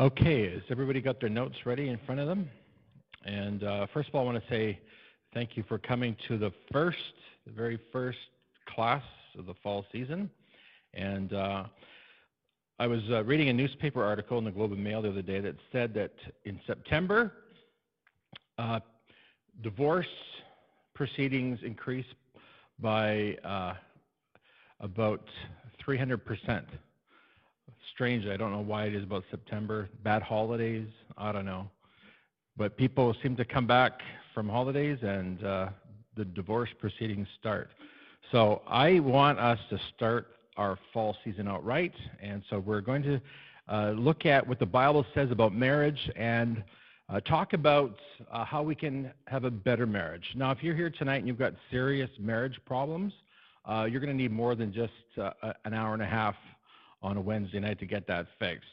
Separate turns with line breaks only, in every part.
Okay, has everybody got their notes ready in front of them? And uh, first of all, I want to say thank you for coming to the first, the very first class of the fall season. And uh, I was uh, reading a newspaper article in the Globe and Mail the other day that said that in September, uh, divorce proceedings increased by uh, about 300 percent strange. I don't know why it is about September. Bad holidays. I don't know. But people seem to come back from holidays and uh, the divorce proceedings start. So I want us to start our fall season out right. And so we're going to uh, look at what the Bible says about marriage and uh, talk about uh, how we can have a better marriage. Now, if you're here tonight and you've got serious marriage problems, uh, you're going to need more than just uh, an hour and a half on a Wednesday night to get that fixed.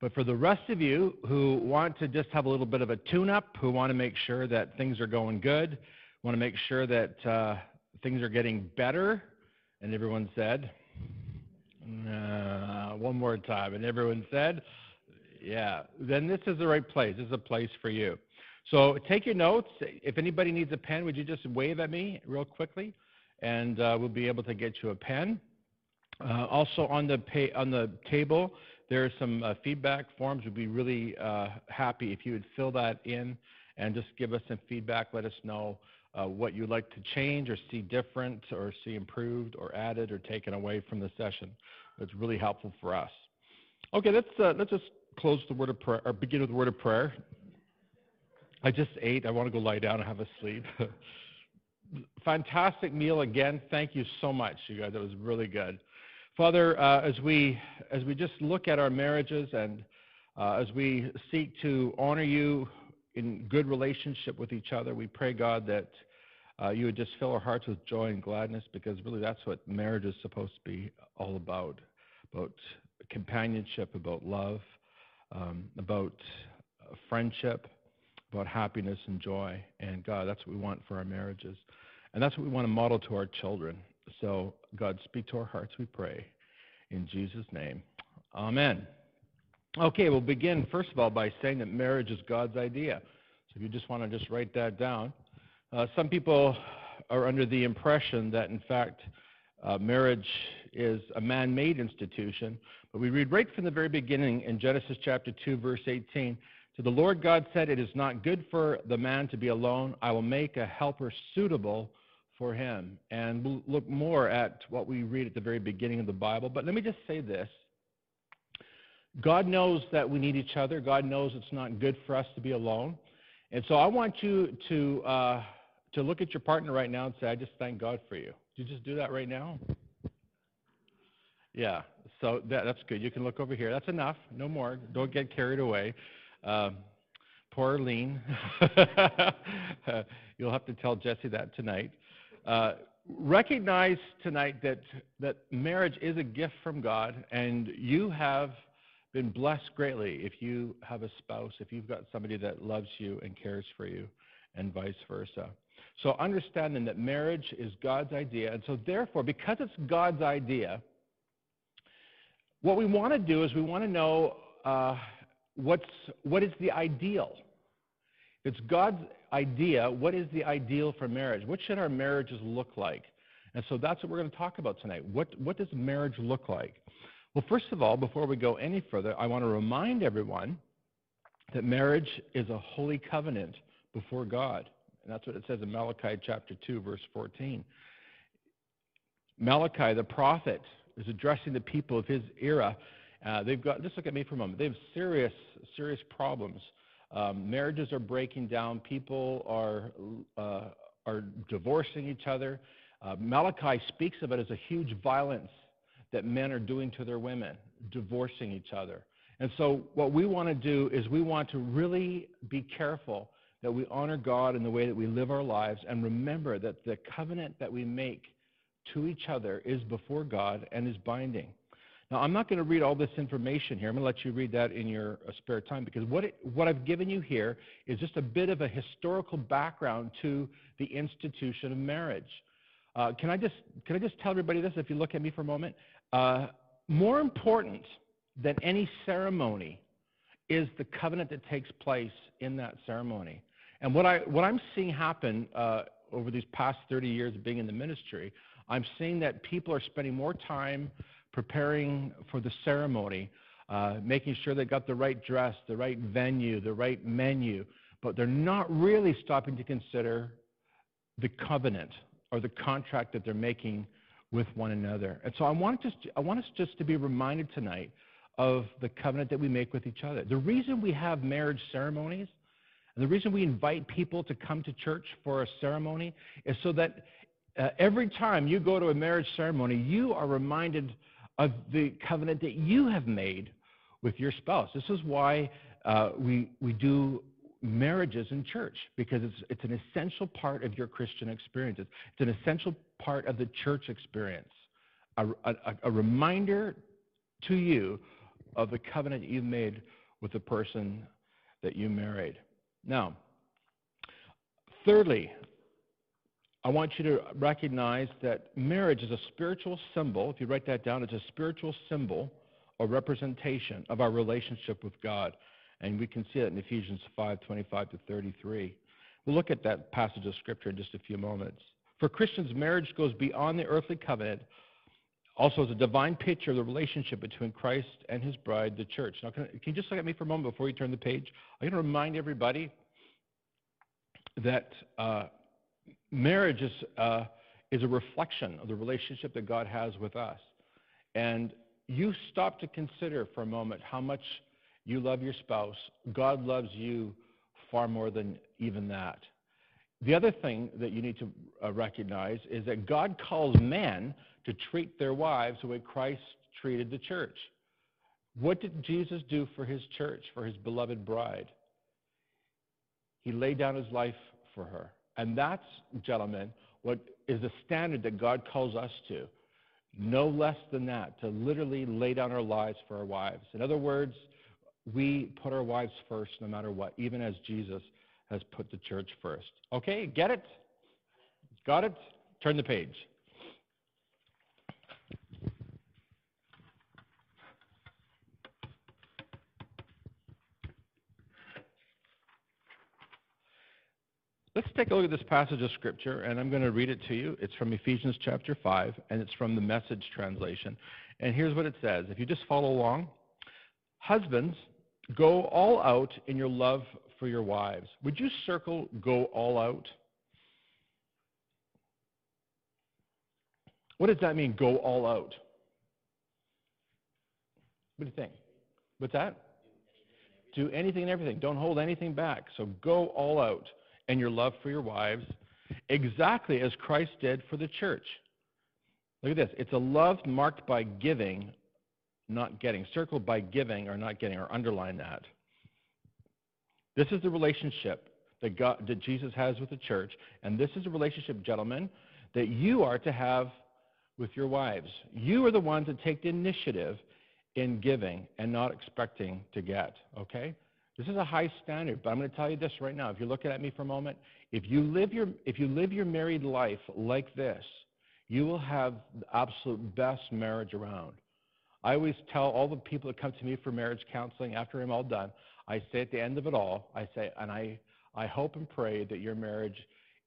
But for the rest of you who want to just have a little bit of a tune up, who want to make sure that things are going good, want to make sure that uh, things are getting better, and everyone said, uh, one more time, and everyone said, yeah, then this is the right place. This is a place for you. So take your notes. If anybody needs a pen, would you just wave at me real quickly? And uh, we'll be able to get you a pen. Uh, also on the, pay, on the table, there are some uh, feedback forms. We'd be really uh, happy if you would fill that in and just give us some feedback. Let us know uh, what you'd like to change or see different or see improved or added or taken away from the session. It's really helpful for us. Okay, let's, uh, let's just close the word of prayer, or begin with the word of prayer. I just ate. I want to go lie down and have a sleep. Fantastic meal again. Thank you so much, you guys. That was really good. Father, uh, as, we, as we just look at our marriages and uh, as we seek to honor you in good relationship with each other, we pray, God, that uh, you would just fill our hearts with joy and gladness because really that's what marriage is supposed to be all about about companionship, about love, um, about friendship, about happiness and joy. And God, that's what we want for our marriages. And that's what we want to model to our children. So, God, speak to our hearts, we pray. In Jesus' name, amen. Okay, we'll begin, first of all, by saying that marriage is God's idea. So, if you just want to just write that down. Uh, some people are under the impression that, in fact, uh, marriage is a man made institution. But we read right from the very beginning in Genesis chapter 2, verse 18 To the Lord God said, It is not good for the man to be alone. I will make a helper suitable for him. And we'll look more at what we read at the very beginning of the Bible. But let me just say this God knows that we need each other, God knows it's not good for us to be alone. And so I want you to, uh, to look at your partner right now and say, I just thank God for you. Did you just do that right now? Yeah, so that, that's good. You can look over here. That's enough. No more. Don't get carried away. Um, poor Lean. You'll have to tell Jesse that tonight. Uh, recognize tonight that, that marriage is a gift from God, and you have been blessed greatly if you have a spouse, if you've got somebody that loves you and cares for you, and vice versa. So, understanding that marriage is God's idea, and so therefore, because it's God's idea, what we want to do is we want to know uh, what's, what is the ideal. It's God's idea. What is the ideal for marriage? What should our marriages look like? And so that's what we're going to talk about tonight. What, what does marriage look like? Well, first of all, before we go any further, I want to remind everyone that marriage is a holy covenant before God. And that's what it says in Malachi chapter 2, verse 14. Malachi, the prophet, is addressing the people of his era. Uh, they've got, just look at me for a moment. They have serious, serious problems um, marriages are breaking down. People are, uh, are divorcing each other. Uh, Malachi speaks of it as a huge violence that men are doing to their women, divorcing each other. And so, what we want to do is we want to really be careful that we honor God in the way that we live our lives and remember that the covenant that we make to each other is before God and is binding. Now, I'm not going to read all this information here. I'm going to let you read that in your uh, spare time because what, it, what I've given you here is just a bit of a historical background to the institution of marriage. Uh, can, I just, can I just tell everybody this if you look at me for a moment? Uh, more important than any ceremony is the covenant that takes place in that ceremony. And what, I, what I'm seeing happen uh, over these past 30 years of being in the ministry, I'm seeing that people are spending more time preparing for the ceremony, uh, making sure they got the right dress, the right venue, the right menu, but they're not really stopping to consider the covenant or the contract that they're making with one another. And so I want, just, I want us just to be reminded tonight of the covenant that we make with each other. The reason we have marriage ceremonies and the reason we invite people to come to church for a ceremony is so that uh, every time you go to a marriage ceremony, you are reminded of the covenant that you have made with your spouse. This is why uh, we, we do marriages in church because it's, it's an essential part of your Christian experience. It's, it's an essential part of the church experience. A, a, a reminder to you of the covenant you've made with the person that you married. Now, thirdly, I want you to recognize that marriage is a spiritual symbol. If you write that down, it's a spiritual symbol or representation of our relationship with God. And we can see it in Ephesians 5 25 to 33. We'll look at that passage of Scripture in just a few moments. For Christians, marriage goes beyond the earthly covenant, also as a divine picture of the relationship between Christ and his bride, the church. Now, can, can you just look at me for a moment before you turn the page? I'm going to remind everybody that uh, marriage is, uh, is a reflection of the relationship that God has with us. And you stop to consider for a moment how much you love your spouse. God loves you far more than even that. The other thing that you need to uh, recognize is that God calls men to treat their wives the way Christ treated the church. What did Jesus do for his church, for his beloved bride? He laid down his life for her. And that's, gentlemen, what is the standard that God calls us to. No less than that, to literally lay down our lives for our wives. In other words, we put our wives first no matter what, even as Jesus has put the church first. Okay, get it? Got it? Turn the page. Let's take a look at this passage of Scripture, and I'm going to read it to you. It's from Ephesians chapter 5, and it's from the message translation. And here's what it says. If you just follow along, husbands, go all out in your love for your wives. Would you circle go all out? What does that mean, go all out? What do you think? What's that? Do anything and everything. Don't hold anything back. So go all out and your love for your wives, exactly as Christ did for the church. Look at this. It's a love marked by giving, not getting. Circled by giving or not getting, or underline that. This is the relationship that, God, that Jesus has with the church, and this is a relationship, gentlemen, that you are to have with your wives. You are the ones that take the initiative in giving and not expecting to get, okay? This is a high standard, but I'm going to tell you this right now. If you're looking at me for a moment, if you live your, if you live your married life like this, you will have the absolute best marriage around. I always tell all the people that come to me for marriage counseling after I'm all done, I say at the end of it all, I say, and I, I hope and pray that your marriage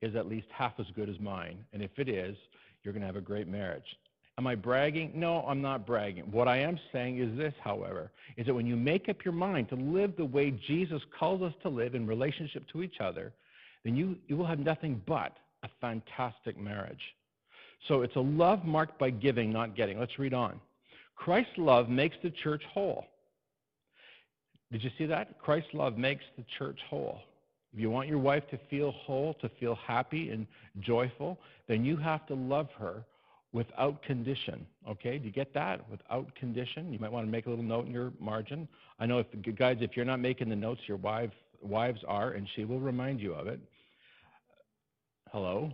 is at least half as good as mine. And if it is, you're going to have a great marriage. Am I bragging? No, I'm not bragging. What I am saying is this, however, is that when you make up your mind to live the way Jesus calls us to live in relationship to each other, then you, you will have nothing but a fantastic marriage. So it's a love marked by giving, not getting. Let's read on. Christ's love makes the church whole. Did you see that? Christ's love makes the church whole. If you want your wife to feel whole, to feel happy and joyful, then you have to love her without condition. Okay, do you get that? Without condition. You might want to make a little note in your margin. I know if guys, if you're not making the notes, your wife, wives are, and she will remind you of it. Hello.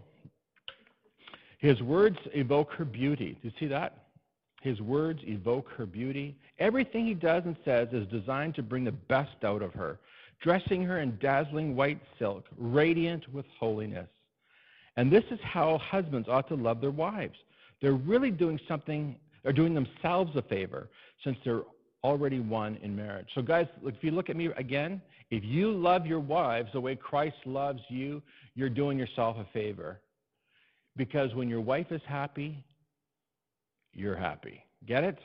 His words evoke her beauty. Do you see that? His words evoke her beauty. Everything he does and says is designed to bring the best out of her, dressing her in dazzling white silk, radiant with holiness. And this is how husbands ought to love their wives they're really doing something, they're doing themselves a favor since they're already one in marriage. So, guys, if you look at me again, if you love your wives the way Christ loves you, you're doing yourself a favor. Because when your wife is happy, you're happy. Get it?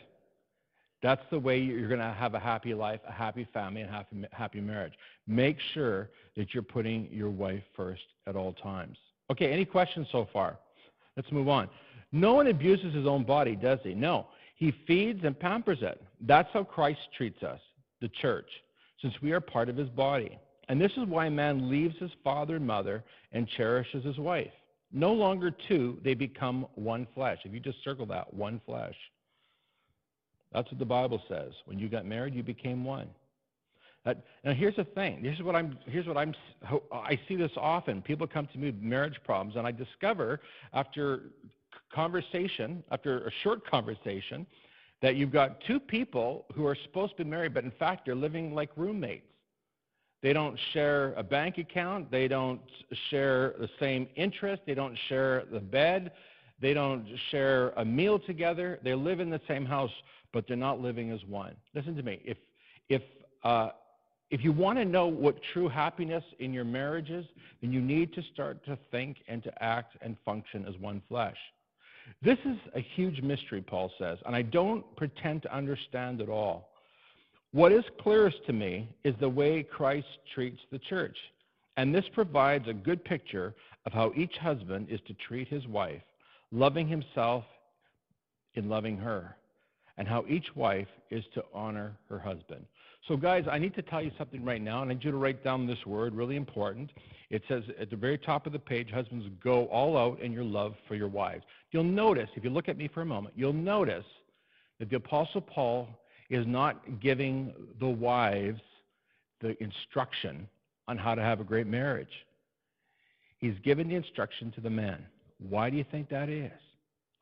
That's the way you're going to have a happy life, a happy family, and happy, happy marriage. Make sure that you're putting your wife first at all times. Okay, any questions so far? Let's move on. No one abuses his own body, does he? No. He feeds and pampers it. That's how Christ treats us, the church, since we are part of his body. And this is why man leaves his father and mother and cherishes his wife. No longer two, they become one flesh. If you just circle that, one flesh. That's what the Bible says. When you got married, you became one. That, now here's the thing. Here's what I'm. Here's what I'm. I see this often. People come to me with marriage problems, and I discover after conversation, after a short conversation, that you've got two people who are supposed to be married, but in fact they're living like roommates. They don't share a bank account. They don't share the same interest. They don't share the bed. They don't share a meal together. They live in the same house, but they're not living as one. Listen to me. If, if, uh, if you want to know what true happiness in your marriage is, then you need to start to think and to act and function as one flesh. This is a huge mystery, Paul says, and I don't pretend to understand it all. What is clearest to me is the way Christ treats the church. And this provides a good picture of how each husband is to treat his wife, loving himself in loving her, and how each wife is to honor her husband. So, guys, I need to tell you something right now, and I need you to write down this word, really important. It says at the very top of the page, husbands, go all out in your love for your wives. You'll notice, if you look at me for a moment, you'll notice that the Apostle Paul is not giving the wives the instruction on how to have a great marriage. He's given the instruction to the men. Why do you think that is?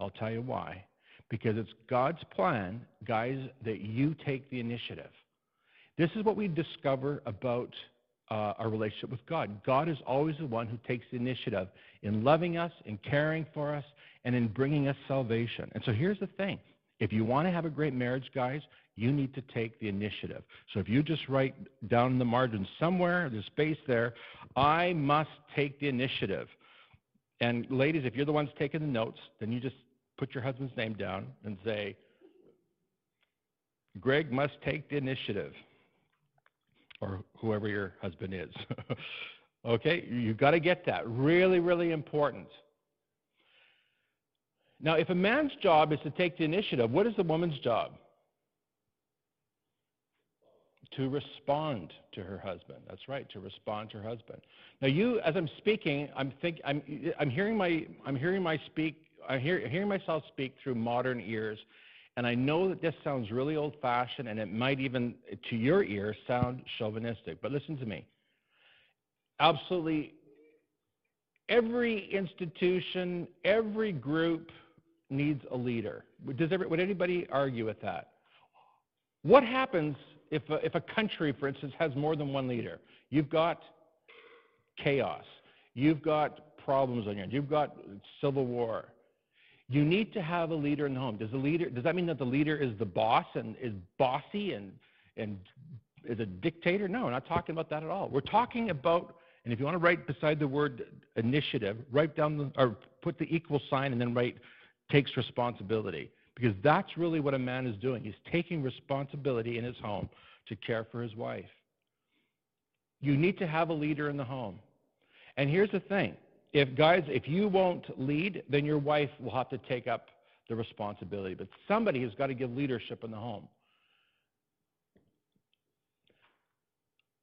I'll tell you why. Because it's God's plan, guys, that you take the initiative. This is what we discover about uh, our relationship with God. God is always the one who takes the initiative in loving us, in caring for us, and in bringing us salvation. And so here's the thing if you want to have a great marriage, guys, you need to take the initiative. So if you just write down in the margin somewhere, there's space there, I must take the initiative. And ladies, if you're the ones taking the notes, then you just put your husband's name down and say, Greg must take the initiative, or whoever your husband is. okay, you've got to get that. Really, really important. Now, if a man's job is to take the initiative, what is the woman's job? To respond to her husband. That's right, to respond to her husband. Now, you, as I'm speaking, I'm think, I'm, I'm hearing my, I'm hearing my speak, I'm hear, hearing myself speak through modern ears, and I know that this sounds really old-fashioned, and it might even, to your ear, sound chauvinistic. But listen to me. Absolutely, every institution, every group needs a leader. Does every, would anybody argue with that? What happens if a, if a country, for instance, has more than one leader? You've got chaos. You've got problems on your end. You've got civil war. You need to have a leader in the home. Does the leader does that mean that the leader is the boss and is bossy and and is a dictator? No, we're not talking about that at all. We're talking about and if you want to write beside the word initiative, write down the, or put the equal sign and then write takes responsibility because that's really what a man is doing. He's taking responsibility in his home to care for his wife. You need to have a leader in the home. And here's the thing. If guys, if you won't lead, then your wife will have to take up the responsibility. But somebody has got to give leadership in the home.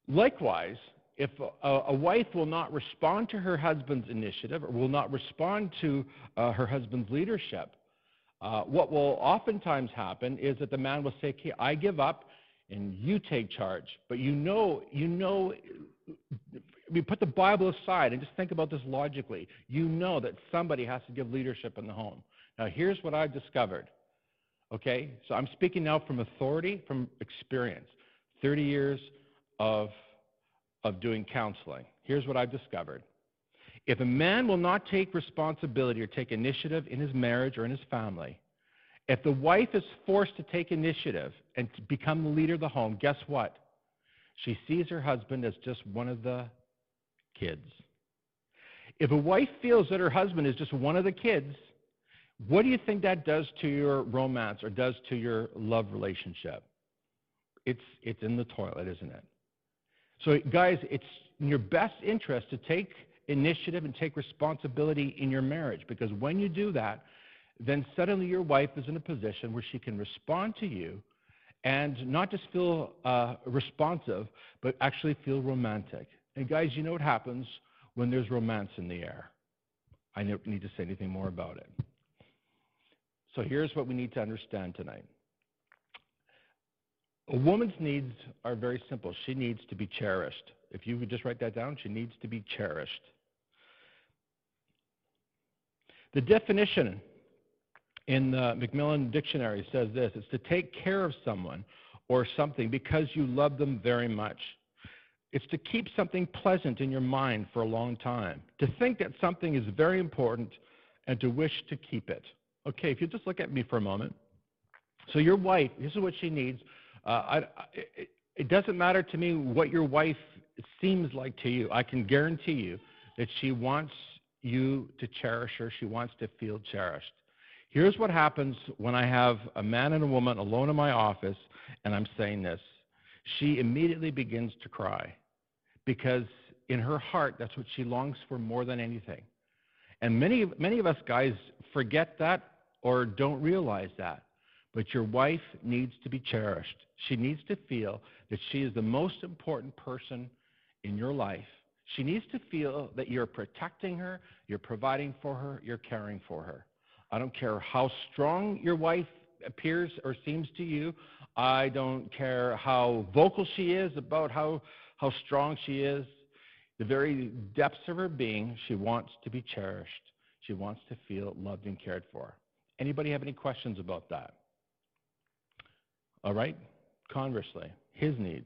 Likewise, if a, a, wife will not respond to her husband's initiative or will not respond to uh, her husband's leadership, uh, what will oftentimes happen is that the man will say, okay, I give up and you take charge. But you know, you know, we put the Bible aside and just think about this logically. You know that somebody has to give leadership in the home. Now, here's what I've discovered. Okay, so I'm speaking now from authority, from experience. 30 years of of doing counseling. Here's what I've discovered. If a man will not take responsibility or take initiative in his marriage or in his family, If the wife is forced to take initiative and become the leader of the home, guess what? She sees her husband as just one of the kids. If a wife feels that her husband is just one of the kids, what do you think that does to your romance or does to your love relationship? It's, it's in the toilet, isn't it? So, guys, it's in your best interest to take initiative and take responsibility in your marriage because when you do that, then suddenly your wife is in a position where she can respond to you and not just feel uh, responsive, but actually feel romantic. And guys, you know what happens when there's romance in the air. I don't need to say anything more about it. So here's what we need to understand tonight. A woman's needs are very simple. She needs to be cherished. If you could just write that down, she needs to be cherished. The definition in the Macmillan Dictionary says this it's to take care of someone or something because you love them very much. It's to keep something pleasant in your mind for a long time, to think that something is very important and to wish to keep it. Okay, if you just look at me for a moment. So, your wife, this is what she needs. Uh, I, it, it doesn't matter to me what your wife seems like to you. I can guarantee you that she wants you to cherish her, she wants to feel cherished. Here's what happens when I have a man and a woman alone in my office and I'm saying this. She immediately begins to cry because in her heart, that's what she longs for more than anything. And many, many of us guys forget that or don't realize that. But your wife needs to be cherished. She needs to feel that she is the most important person in your life. She needs to feel that you're protecting her, you're providing for her, you're caring for her. I don't care how strong your wife appears or seems to you. I don't care how vocal she is about how, how strong she is. The very depths of her being, she wants to be cherished. She wants to feel loved and cared for. Anybody have any questions about that? All right? Conversely, his needs.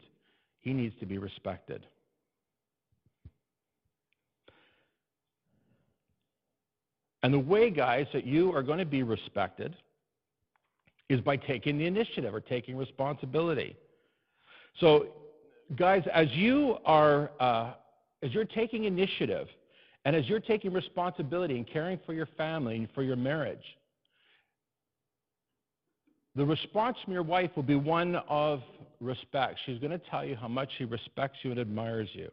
He needs to be respected. And the way, guys, that you are going to be respected is by taking the initiative or taking responsibility. So, guys, as you are, uh, as you're taking initiative, and as you're taking responsibility and caring for your family and for your marriage, the response from your wife will be one of respect. She's going to tell you how much she respects you and admires you.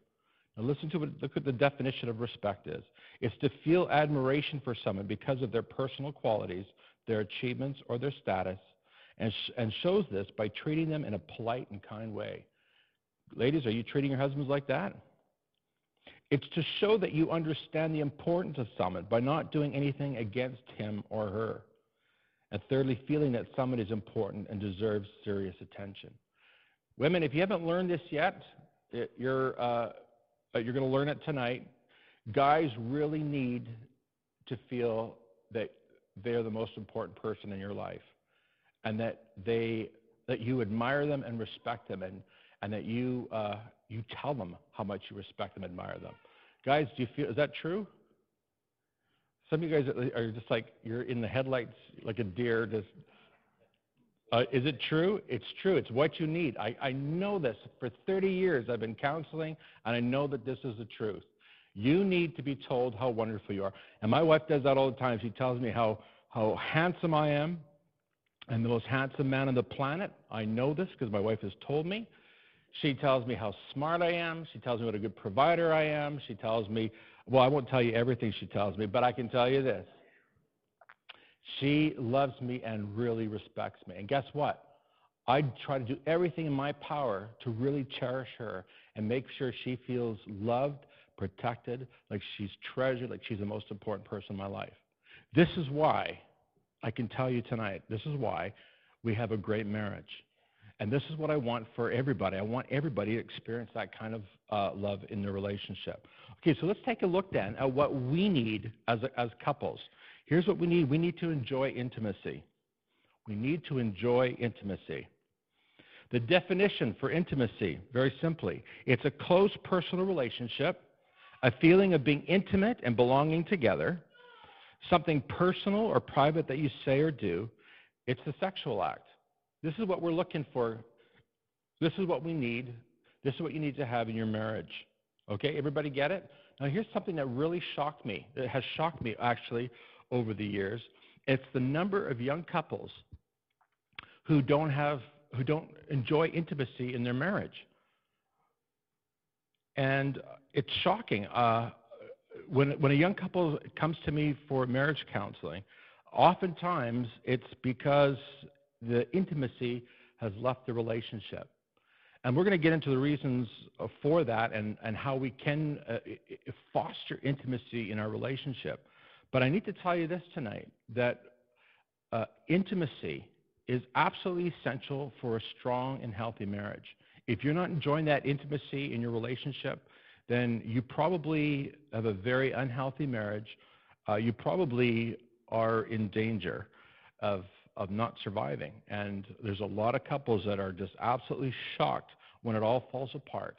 Now listen to what look at the definition of respect is. It's to feel admiration for someone because of their personal qualities, their achievements, or their status, and, sh- and shows this by treating them in a polite and kind way. Ladies, are you treating your husbands like that? It's to show that you understand the importance of someone by not doing anything against him or her. And thirdly, feeling that someone is important and deserves serious attention. Women, if you haven't learned this yet, it, you're, uh, you're going to learn it tonight. Guys really need to feel that they're the most important person in your life and that they that you admire them and respect them and, and that you, uh, you tell them how much you respect them and admire them. Guys, do you feel, is that true? Some of you guys are just like, you're in the headlights like a deer. Just, uh, is it true? It's true. It's what you need. I, I know this. For 30 years, I've been counseling, and I know that this is the truth. You need to be told how wonderful you are. And my wife does that all the time. She tells me how, how handsome I am and the most handsome man on the planet. I know this because my wife has told me. She tells me how smart I am. She tells me what a good provider I am. She tells me, well, I won't tell you everything she tells me, but I can tell you this. She loves me and really respects me. And guess what? I try to do everything in my power to really cherish her and make sure she feels loved, protected, like she's treasured, like she's the most important person in my life. This is why I can tell you tonight, this is why we have a great marriage. And this is what I want for everybody. I want everybody to experience that kind of uh, love in their relationship. Okay, so let's take a look then at what we need as, as couples. Here's what we need we need to enjoy intimacy. We need to enjoy intimacy. The definition for intimacy, very simply, it's a close personal relationship, a feeling of being intimate and belonging together, something personal or private that you say or do, It's the sexual act. This is what we're looking for. This is what we need. This is what you need to have in your marriage. Okay, everybody get it? Now, here's something that really shocked me. It has shocked me, actually, over the years. It's the number of young couples who don't have, who don't enjoy intimacy in their marriage. And it's shocking. Uh, when, when a young couple comes to me for marriage counseling, oftentimes it's because the intimacy has left the relationship. And we're going to get into the reasons for that and, and how we can uh, foster intimacy in our relationship. But I need to tell you this tonight that uh, intimacy is absolutely essential for a strong and healthy marriage. If you're not enjoying that intimacy in your relationship, then you probably have a very unhealthy marriage. Uh, you probably are in danger of, of not surviving. And there's a lot of couples that are just absolutely shocked when it all falls apart.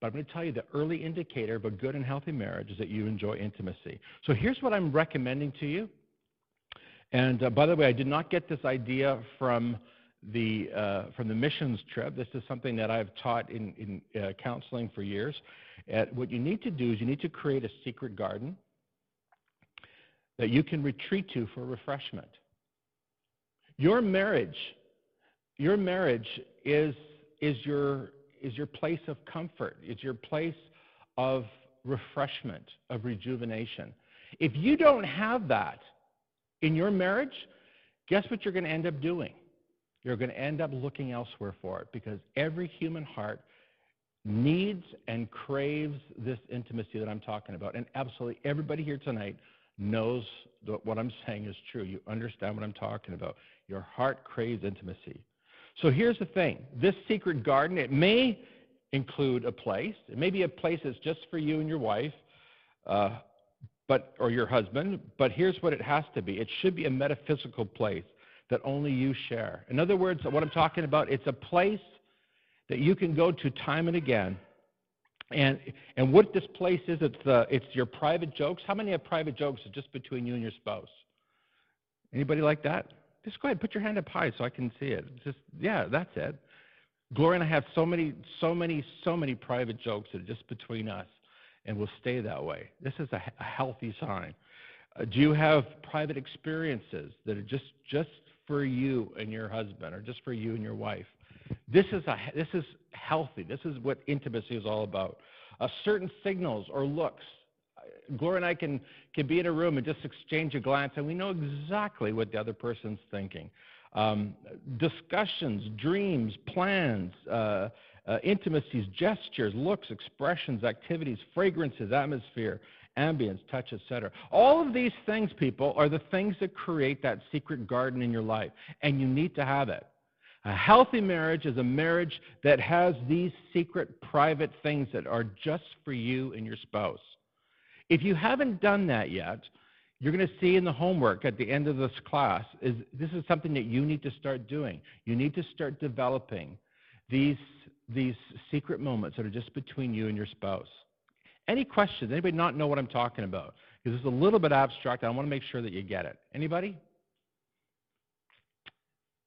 But I'm going to tell you the early indicator of a good and healthy marriage is that you enjoy intimacy. So here's what I'm recommending to you. And uh, by the way, I did not get this idea from the, uh, from the missions trip. This is something that I've taught in, in uh, counseling for years. And what you need to do is you need to create a secret garden that you can retreat to for refreshment. Your marriage, your marriage is, is, your, is your place of comfort. It's your place of refreshment, of rejuvenation. If you don't have that in your marriage, guess what you're going to end up doing? You're going to end up looking elsewhere for it because every human heart needs and craves this intimacy that I'm talking about. And absolutely everybody here tonight knows that what I'm saying is true. You understand what I'm talking about. Your heart craves intimacy. So here's the thing this secret garden, it may include a place. It may be a place that's just for you and your wife. Uh, but, or your husband, but here's what it has to be. It should be a metaphysical place that only you share. In other words, what I'm talking about, it's a place that you can go to time and again. And, and what this place is, it's, uh, it's your private jokes. How many have private jokes just between you and your spouse? Anybody like that? Just go ahead, put your hand up high so I can see it. Just yeah, that's it. Gloria and I have so many, so many, so many private jokes that are just between us, and will stay that way. This is a, a healthy sign. Uh, do you have private experiences that are just just for you and your husband, or just for you and your wife? This is, a, this is healthy. This is what intimacy is all about. Uh, certain signals or looks. Gloria and I can, can be in a room and just exchange a glance, and we know exactly what the other person's thinking. Um, discussions, dreams, plans, uh, uh, intimacies, gestures, looks, expressions, activities, fragrances, atmosphere, ambience, touch, etc. All of these things, people, are the things that create that secret garden in your life, and you need to have it. A healthy marriage is a marriage that has these secret, private things that are just for you and your spouse. If you haven't done that yet, you're going to see in the homework at the end of this class is this is something that you need to start doing. You need to start developing these these secret moments that are just between you and your spouse. Any questions? Anybody not know what I'm talking about? Because it's a little bit abstract. I want to make sure that you get it. Anybody?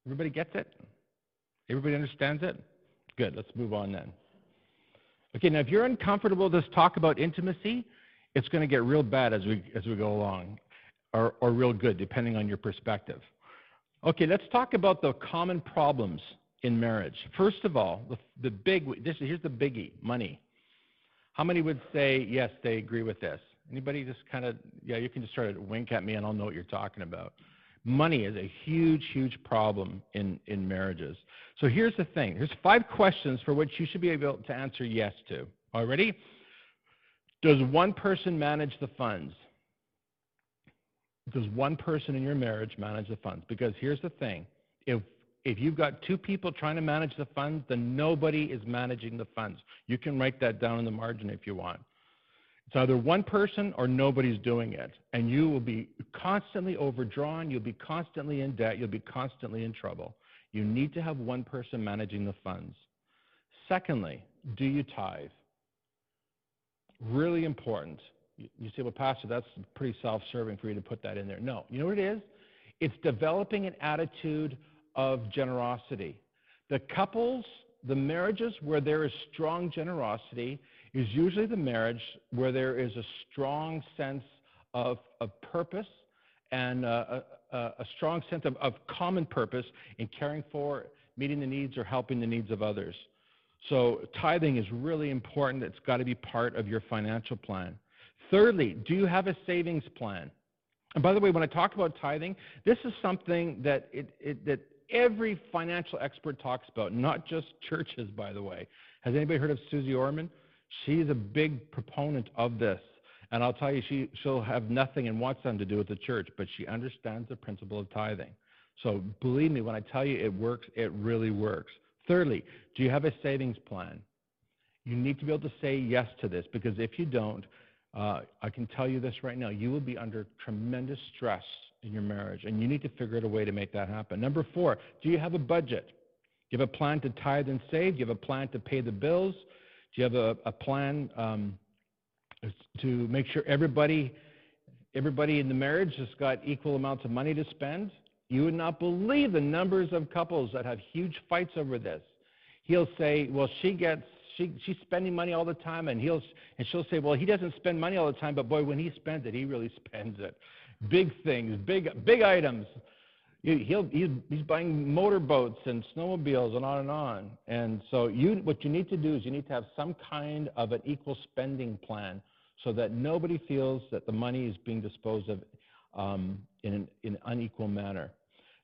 Everybody gets it? Everybody understands it? Good. Let's move on then. Okay, now if you're uncomfortable with this talk about intimacy, it's going to get real bad as we as we go along, or, or real good, depending on your perspective. Okay, let's talk about the common problems in marriage. First of all, the, the big this here's the biggie: money. How many would say yes, they agree with this? Anybody just kind of yeah, you can just sort of wink at me and I'll know what you're talking about. Money is a huge, huge problem in, in marriages. So here's the thing. There's five questions for which you should be able to answer yes to. All ready? Does one person manage the funds? Does one person in your marriage manage the funds? Because here's the thing. If if you've got two people trying to manage the funds, then nobody is managing the funds. You can write that down in the margin if you want. It's either one person or nobody's doing it. And you will be constantly overdrawn, you'll be constantly in debt, you'll be constantly in trouble. You need to have one person managing the funds. Secondly, do you tithe? Really important. You say, well, Pastor, that's pretty self serving for you to put that in there. No. You know what it is? It's developing an attitude of generosity. The couples, the marriages where there is strong generosity, is usually the marriage where there is a strong sense of, of purpose and a, a, a strong sense of, of common purpose in caring for, meeting the needs, or helping the needs of others. So tithing is really important. It's got to be part of your financial plan. Thirdly, do you have a savings plan? And by the way, when I talk about tithing, this is something that, it, it, that every financial expert talks about, not just churches, by the way. Has anybody heard of Suze Orman? She's a big proponent of this. And I'll tell you, she, she'll have nothing and wants nothing to do with the church, but she understands the principle of tithing. So believe me, when I tell you it works, it really works. Thirdly, do you have a savings plan? You need to be able to say yes to this because if you don't, uh, I can tell you this right now, you will be under tremendous stress in your marriage, and you need to figure out a way to make that happen. Number four, do you have a budget? Do you have a plan to tithe and save? Do you have a plan to pay the bills? Do you have a, a plan um, to make sure everybody, everybody in the marriage has got equal amounts of money to spend? You would not believe the numbers of couples that have huge fights over this. He'll say, "Well, she gets she, she's spending money all the time," and he'll and she'll say, "Well, he doesn't spend money all the time, but boy, when he spends it, he really spends it. Big things, big big items. He'll, he's, he's buying motorboats and snowmobiles and on and on. And so you, what you need to do is you need to have some kind of an equal spending plan so that nobody feels that the money is being disposed of um, in, an, in unequal manner.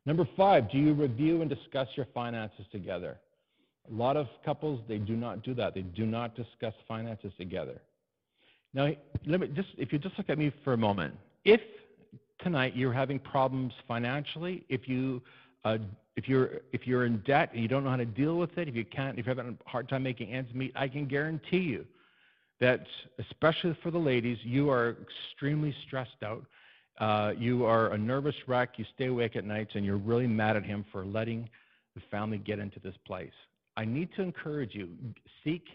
Number five, do you review and discuss your finances together? A lot of couples, they do not do that. They do not discuss finances together. Now, let me just, if you just look at me for a moment, if tonight you're having problems financially, if you uh, if you're if you're in debt and you don't know how to deal with it, if you can't, if you're having a hard time making ends meet, I can guarantee you that, especially for the ladies, you are extremely stressed out. Uh, you are a nervous wreck. You stay awake at nights, and you're really mad at him for letting the family get into this place. I need to encourage you: seek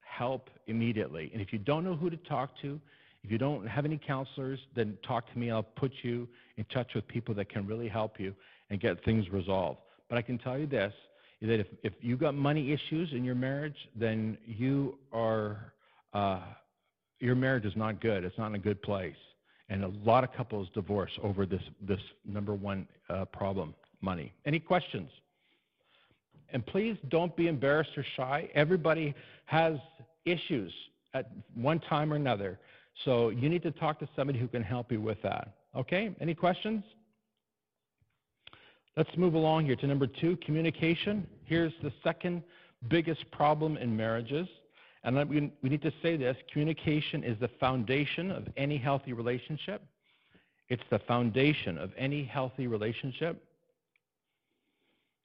help immediately. And if you don't know who to talk to, if you don't have any counselors, then talk to me. I'll put you in touch with people that can really help you and get things resolved. But I can tell you this is that if, if you've got money issues in your marriage, then you are, uh, your marriage is not good. It's not in a good place. And a lot of couples divorce over this, this number one uh, problem money. Any questions? And please don't be embarrassed or shy. Everybody has issues at one time or another. So you need to talk to somebody who can help you with that. Okay? Any questions? Let's move along here to number two communication. Here's the second biggest problem in marriages. And we need to say this communication is the foundation of any healthy relationship. It's the foundation of any healthy relationship.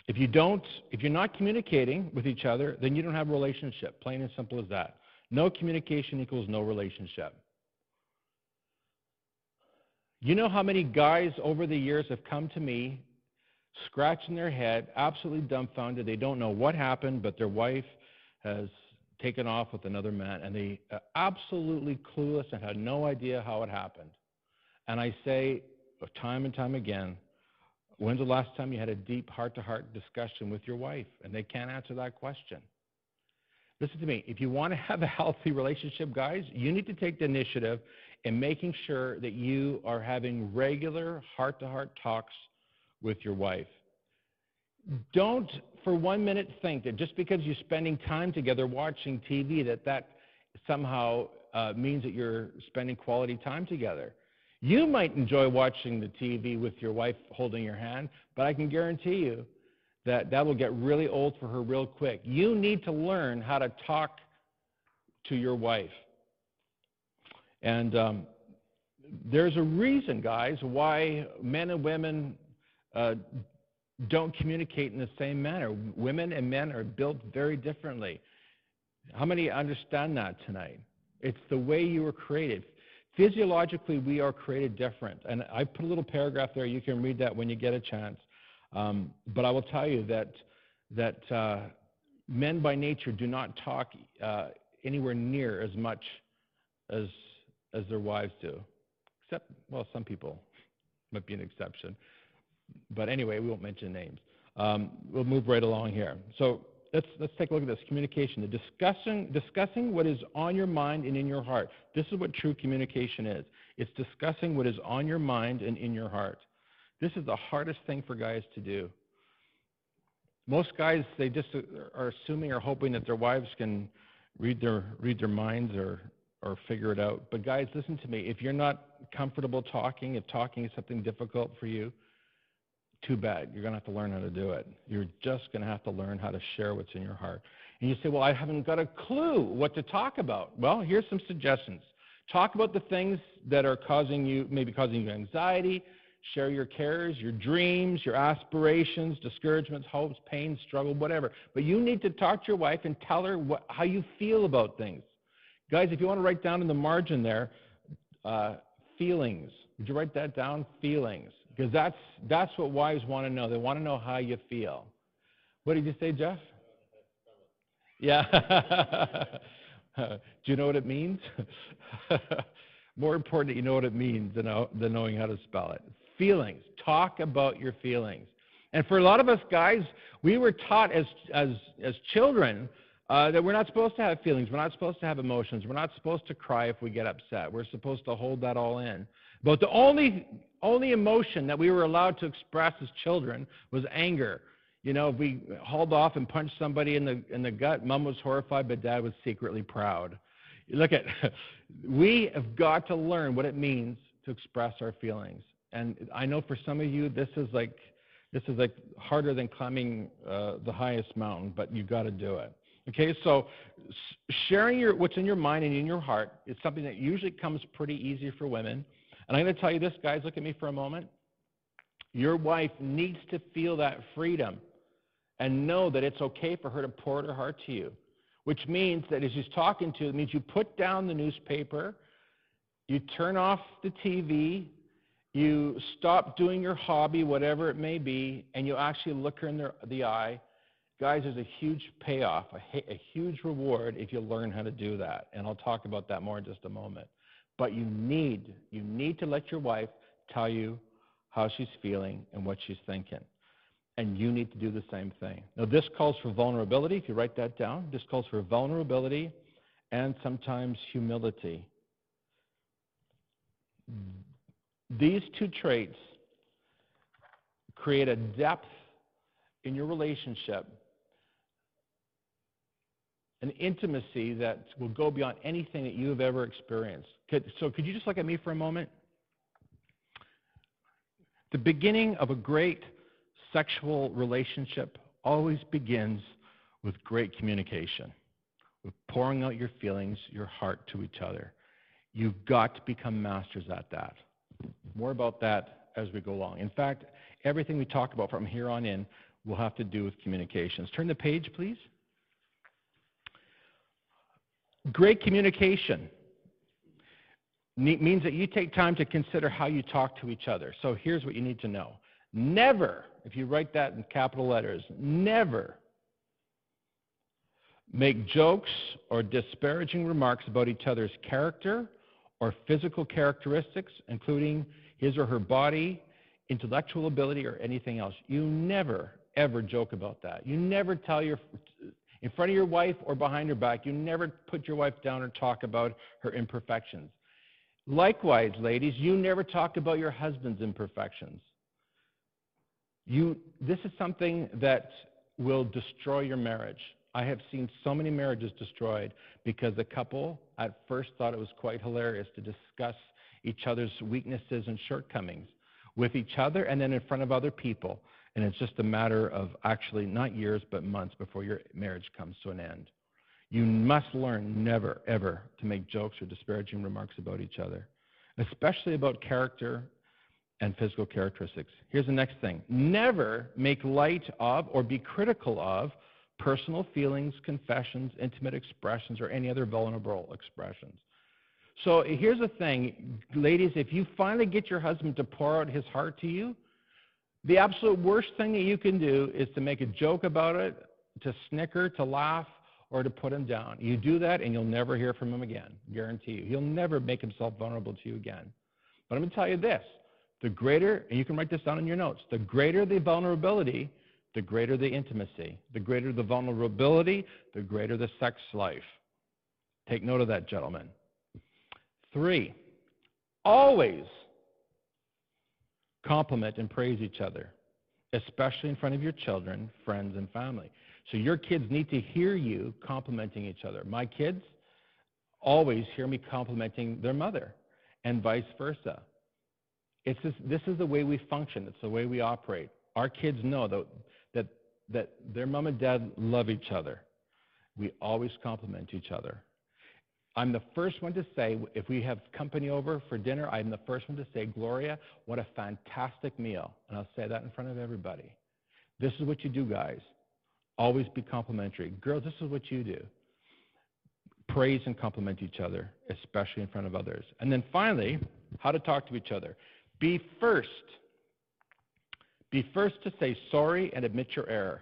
If you don't, if you're not communicating with each other, then you don't have a relationship. Plain and simple as that. No communication equals no relationship. You know how many guys over the years have come to me scratching their head, absolutely dumbfounded. They don't know what happened, but their wife has taken off with another man, and they are absolutely clueless and had no idea how it happened. And I say time and time again, when's the last time you had a deep heart to heart discussion with your wife? And they can't answer that question. Listen to me. If you want to have a healthy relationship, guys, you need to take the initiative in making sure that you are having regular heart to heart talks with your wife. Don't for one minute think that just because you're spending time together watching TV, that that somehow uh, means that you're spending quality time together. You might enjoy watching the TV with your wife holding your hand, but I can guarantee you that that will get really old for her real quick. You need to learn how to talk to your wife. And um, there's a reason, guys, why men and women uh, don't communicate in the same manner. Women and men are built very differently. How many understand that tonight? It's the way you were created. Physiologically, we are created different. And I put a little paragraph there. You can read that when you get a chance. Um, but I will tell you that, that uh, men by nature do not talk uh, anywhere near as much as as their wives do. Except, well, some people might be an exception. But anyway, we won't mention names. Um, we'll move right along here. So let's, let's take a look at this communication. The discussing, discussing what is on your mind and in your heart. This is what true communication is. It's discussing what is on your mind and in your heart. This is the hardest thing for guys to do. Most guys, they just are assuming or hoping that their wives can read their, read their minds or, or figure it out. But guys, listen to me. If you're not comfortable talking, if talking is something difficult for you, too bad. You're going to have to learn how to do it. You're just going to have to learn how to share what's in your heart. And you say, Well, I haven't got a clue what to talk about. Well, here's some suggestions. Talk about the things that are causing you, maybe causing you anxiety. Share your cares, your dreams, your aspirations, discouragements, hopes, pain, struggle, whatever. But you need to talk to your wife and tell her what, how you feel about things. Guys, if you want to write down in the margin there, uh, feelings. Would you write that down? Feelings. Because that's, that's what wives want to know. They want to know how you feel. What did you say, Jeff? Yeah. Do you know what it means? More important that you know what it means than, than knowing how to spell it. Feelings. Talk about your feelings. And for a lot of us guys, we were taught as, as, as children uh, that we're not supposed to have feelings. We're not supposed to have emotions. We're not supposed to cry if we get upset. We're supposed to hold that all in. But the only, only emotion that we were allowed to express as children was anger. You know, if we hauled off and punched somebody in the, in the gut, mom was horrified, but dad was secretly proud. Look at, we have got to learn what it means to express our feelings. And I know for some of you, this is like, this is like harder than climbing uh, the highest mountain, but you got to do it. Okay, so sharing your, what's in your mind and in your heart is something that usually comes pretty easy for women. And I'm going to tell you this, guys, look at me for a moment. Your wife needs to feel that freedom and know that it's okay for her to pour her heart to you, which means that as she's talking to you, it means you put down the newspaper, you turn off the TV, you stop doing your hobby, whatever it may be, and you actually look her in the, the eye Guys, there's a huge payoff, a, a, huge reward if you learn how to do that. And I'll talk about that more in just a moment. But you need, you need to let your wife tell you how she's feeling and what she's thinking. And you need to do the same thing. Now, this calls for vulnerability. If you write that down, this calls for vulnerability and sometimes humility. These two traits create a depth in your relationship an intimacy that will go beyond anything that you have ever experienced. Could, so, could you just look at me for a moment? The beginning of a great sexual relationship always begins with great communication, with pouring out your feelings, your heart to each other. You've got to become masters at that. More about that as we go along. In fact, everything we talk about from here on in will have to do with communications. Turn the page, please. Great communication means that you take time to consider how you talk to each other. So here's what you need to know. Never, if you write that in capital letters, never make jokes or disparaging remarks about each other's character or physical characteristics, including his or her body, intellectual ability, or anything else. You never, ever joke about that. You never tell your in front of your wife or behind her back. You never put your wife down or talk about her imperfections. Likewise, ladies, you never talk about your husband's imperfections. You, this is something that will destroy your marriage. I have seen so many marriages destroyed because the couple at first thought it was quite hilarious to discuss each other's weaknesses and shortcomings with each other and then in front of other people. And it's just a matter of actually not years, but months before your marriage comes to an end. You must learn never, ever to make jokes or disparaging remarks about each other, especially about character and physical characteristics. Here's the next thing never make light of or be critical of personal feelings, confessions, intimate expressions, or any other vulnerable expressions. So here's the thing, ladies, if you finally get your husband to pour out his heart to you, the absolute worst thing that you can do is to make a joke about it, to snicker, to laugh, or to put him down. You do that and you'll never hear from him again. Guarantee you. He'll never make himself vulnerable to you again. But I'm going to tell you this the greater, and you can write this down in your notes, the greater the vulnerability, the greater the intimacy. The greater the vulnerability, the greater the sex life. Take note of that, gentlemen. Three, always compliment and praise each other, especially in front of your children, friends, and family. So your kids need to hear you complimenting each other. My kids always hear me complimenting their mother, and vice versa. It's just, this is the way we function. It's the way we operate. Our kids know that, that, that their mom and dad love each other. We always compliment each other. I'm the first one to say, if we have company over for dinner, I'm the first one to say, Gloria, what a fantastic meal. And I'll say that in front of everybody. This is what you do, guys. Always be complimentary. Girls, this is what you do. Praise and compliment each other, especially in front of others. And then finally, how to talk to each other. Be first. Be first to say sorry and admit your error.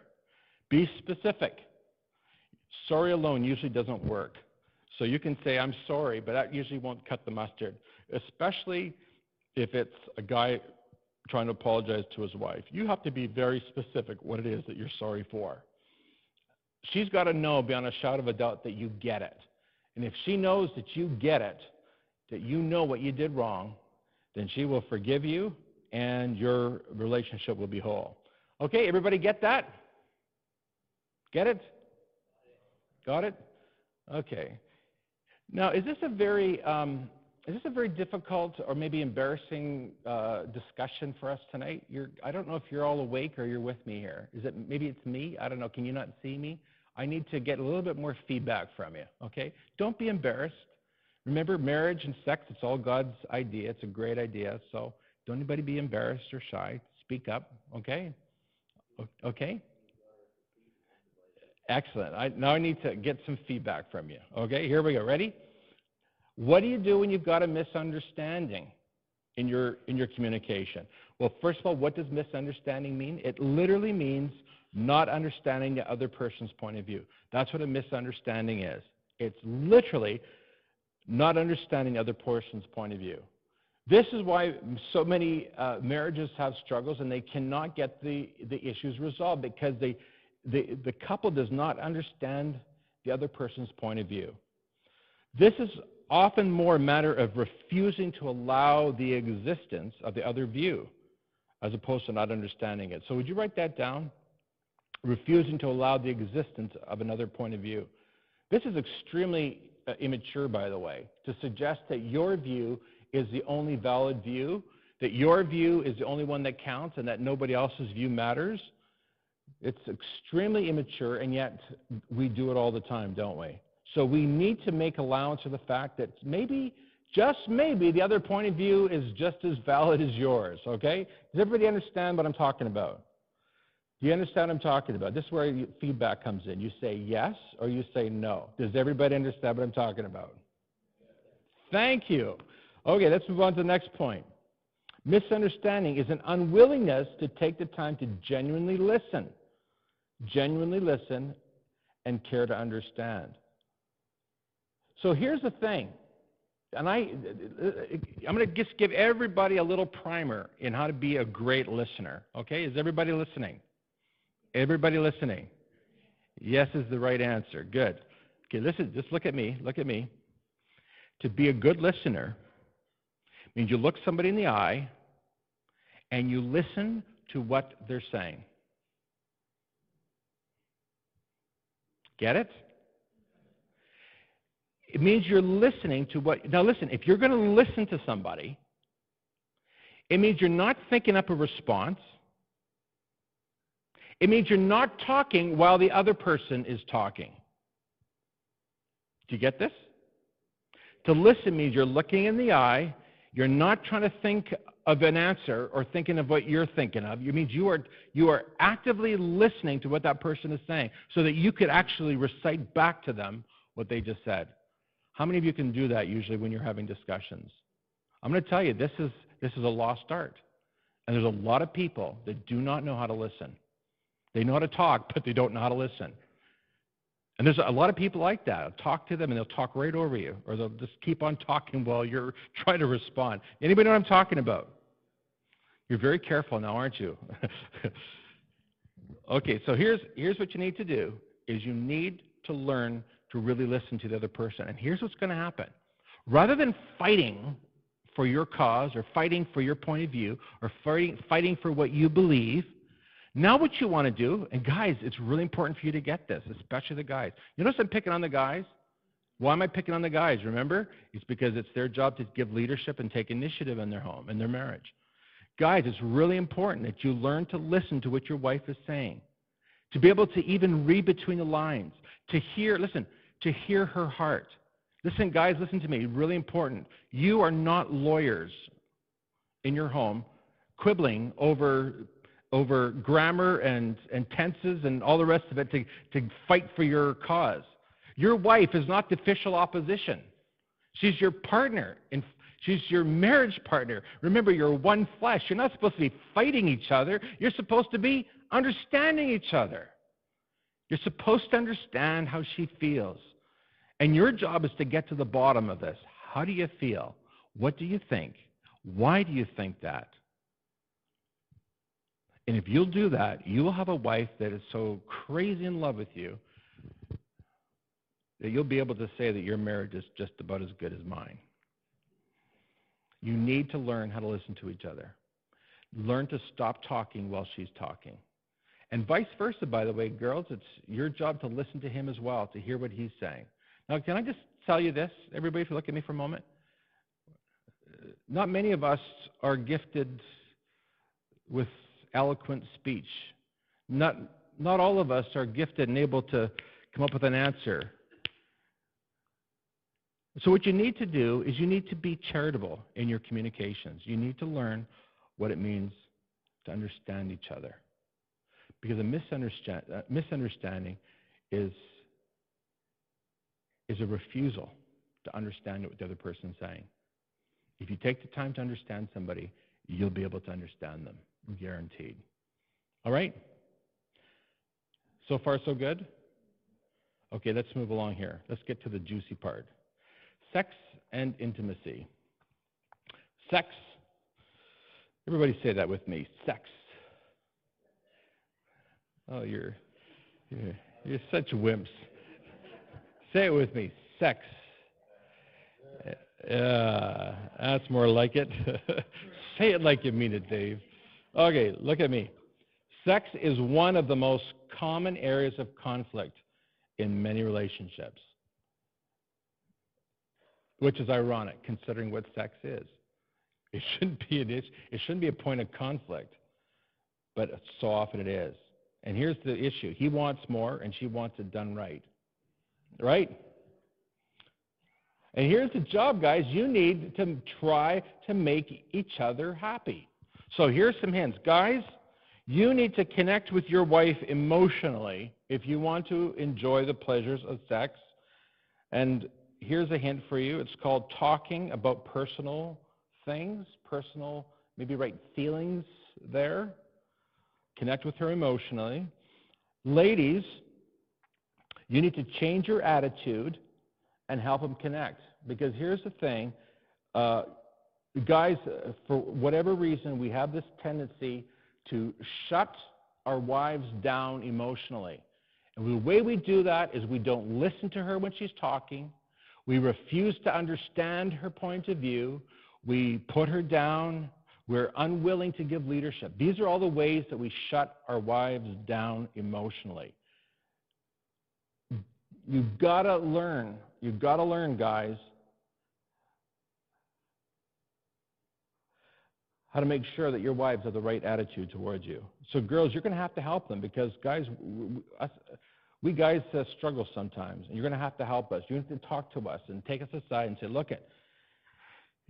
Be specific. Sorry alone usually doesn't work. So you can say, I'm sorry, but that usually won't cut the mustard, especially if it's a guy trying to apologize to his wife. You have to be very specific what it is that you're sorry for. She's got to know beyond a shadow of a doubt that you get it. And if she knows that you get it, that you know what you did wrong, then she will forgive you and your relationship will be whole. Okay, everybody get that? Get it? Got it? Okay. Now, is this a very um, is this a very difficult or maybe embarrassing uh, discussion for us tonight? You're, I don't know if you're all awake or you're with me here. Is it maybe it's me? I don't know. Can you not see me? I need to get a little bit more feedback from you. Okay? Don't be embarrassed. Remember, marriage and sex, it's all God's idea. It's a great idea. So don't anybody be embarrassed or shy. Speak up. Okay? Okay? Excellent. I, now I need to get some feedback from you. Okay, here we go. Ready? What do you do when you've got a misunderstanding in your, in your communication? Well, first of all, what does misunderstanding mean? It literally means not understanding the other person's point of view. That's what a misunderstanding is. It's literally not understanding the other person's point of view. This is why so many uh, marriages have struggles and they cannot get the, the issues resolved because they, the, the couple does not understand the other person's point of view. This is often more a matter of refusing to allow the existence of the other view as opposed to not understanding it. So, would you write that down? Refusing to allow the existence of another point of view. This is extremely uh, immature, by the way, to suggest that your view is the only valid view, that your view is the only one that counts, and that nobody else's view matters. It's extremely immature, and yet we do it all the time, don't we? So we need to make allowance for the fact that maybe, just maybe, the other point of view is just as valid as yours, okay? Does everybody understand what I'm talking about? Do you understand what I'm talking about? This is where feedback comes in. You say yes or you say no. Does everybody understand what I'm talking about? Thank you. Okay, let's move on to the next point. Misunderstanding is an unwillingness to take the time to genuinely listen genuinely listen, and care to understand. So here's the thing. And I, I'm going to just give everybody a little primer in how to be a great listener. Okay? Is everybody listening? Everybody listening? Yes is the right answer. Good. Okay, listen, just look at me. Look at me. To be a good listener means you look somebody in the eye and you listen to what they're saying. Get it? It means you're listening to what. Now, listen, if you're going to listen to somebody, it means you're not thinking up a response. It means you're not talking while the other person is talking. Do you get this? To listen means you're looking in the eye, you're not trying to think of an answer or thinking of what you're thinking of. It means you are, you are actively listening to what that person is saying so that you could actually recite back to them what they just said. How many of you can do that usually when you're having discussions? I'm going to tell you, this is, this is a lost art. And there's a lot of people that do not know how to listen. They know how to talk, but they don't know how to listen. And there's a lot of people like that. Talk to them and they'll talk right over you, or they'll just keep on talking while you're trying to respond. Anybody know what I'm talking about? You're very careful now, aren't you? okay, so here's, here's what you need to do is you need to learn to really listen to the other person. And here's what's going to happen. Rather than fighting for your cause or fighting for your point of view or fighting, fighting for what you believe, now what you want to do, and guys, it's really important for you to get this, especially the guys. You notice I'm picking on the guys? Why am I picking on the guys? Remember? It's because it's their job to give leadership and take initiative in their home, in their marriage. Guys, it's really important that you learn to listen to what your wife is saying, to be able to even read between the lines, to hear, listen, to hear her heart. Listen, guys, listen to me. Really important. You are not lawyers in your home quibbling over over grammar and, and tenses and all the rest of it to, to fight for your cause. Your wife is not the official opposition. She's your partner. In, she's your marriage partner. Remember, you're one flesh. You're not supposed to be fighting each other. You're supposed to be understanding each other. You're supposed to understand how she feels. And your job is to get to the bottom of this. How do you feel? What do you think? Why do you think that? And if you'll do that, you will have a wife that is so crazy in love with you that you'll be able to say that your marriage is just about as good as mine. You need to learn how to listen to each other. Learn to stop talking while she's talking. And vice versa, by the way, girls, it's your job to listen to him as well, to hear what he's saying. Now, can I just tell you this, everybody, if you look at me for a moment? Not many of us are gifted with eloquent speech. Not, not all of us are gifted and able to come up with an answer. So, what you need to do is you need to be charitable in your communications. You need to learn what it means to understand each other. Because a misunderstand, uh, misunderstanding is is a refusal to understand what the other person's saying. If you take the time to understand somebody, you'll be able to understand them, guaranteed. All right? So far, so good? Okay, let's move along here. Let's get to the juicy part sex and intimacy. Sex. Everybody say that with me. Sex. Oh, you're, you're, you're such wimps. Say it with me sex. Yeah, that's more like it. Say it like you mean it, Dave. Okay, look at me. Sex is one of the most common areas of conflict in many relationships, which is ironic considering what sex is. It shouldn't be an issue. It shouldn't be a point of conflict, but so often it is. And here's the issue: he wants more, and she wants it done right. Right? And here's the job, guys. You need to try to make each other happy. So here's some hints. Guys, you need to connect with your wife emotionally if you want to enjoy the pleasures of sex. And here's a hint for you it's called talking about personal things, personal, maybe right feelings there. Connect with her emotionally. Ladies, you need to change your attitude and help them connect. Because here's the thing uh, guys, uh, for whatever reason, we have this tendency to shut our wives down emotionally. And the way we do that is we don't listen to her when she's talking. We refuse to understand her point of view. We put her down. We're unwilling to give leadership. These are all the ways that we shut our wives down emotionally. You've got to learn. You've got to learn, guys, how to make sure that your wives have the right attitude towards you. So, girls, you're going to have to help them because, guys, we, us, we guys uh, struggle sometimes, and you're going to have to help us. You have to talk to us and take us aside and say, look, it,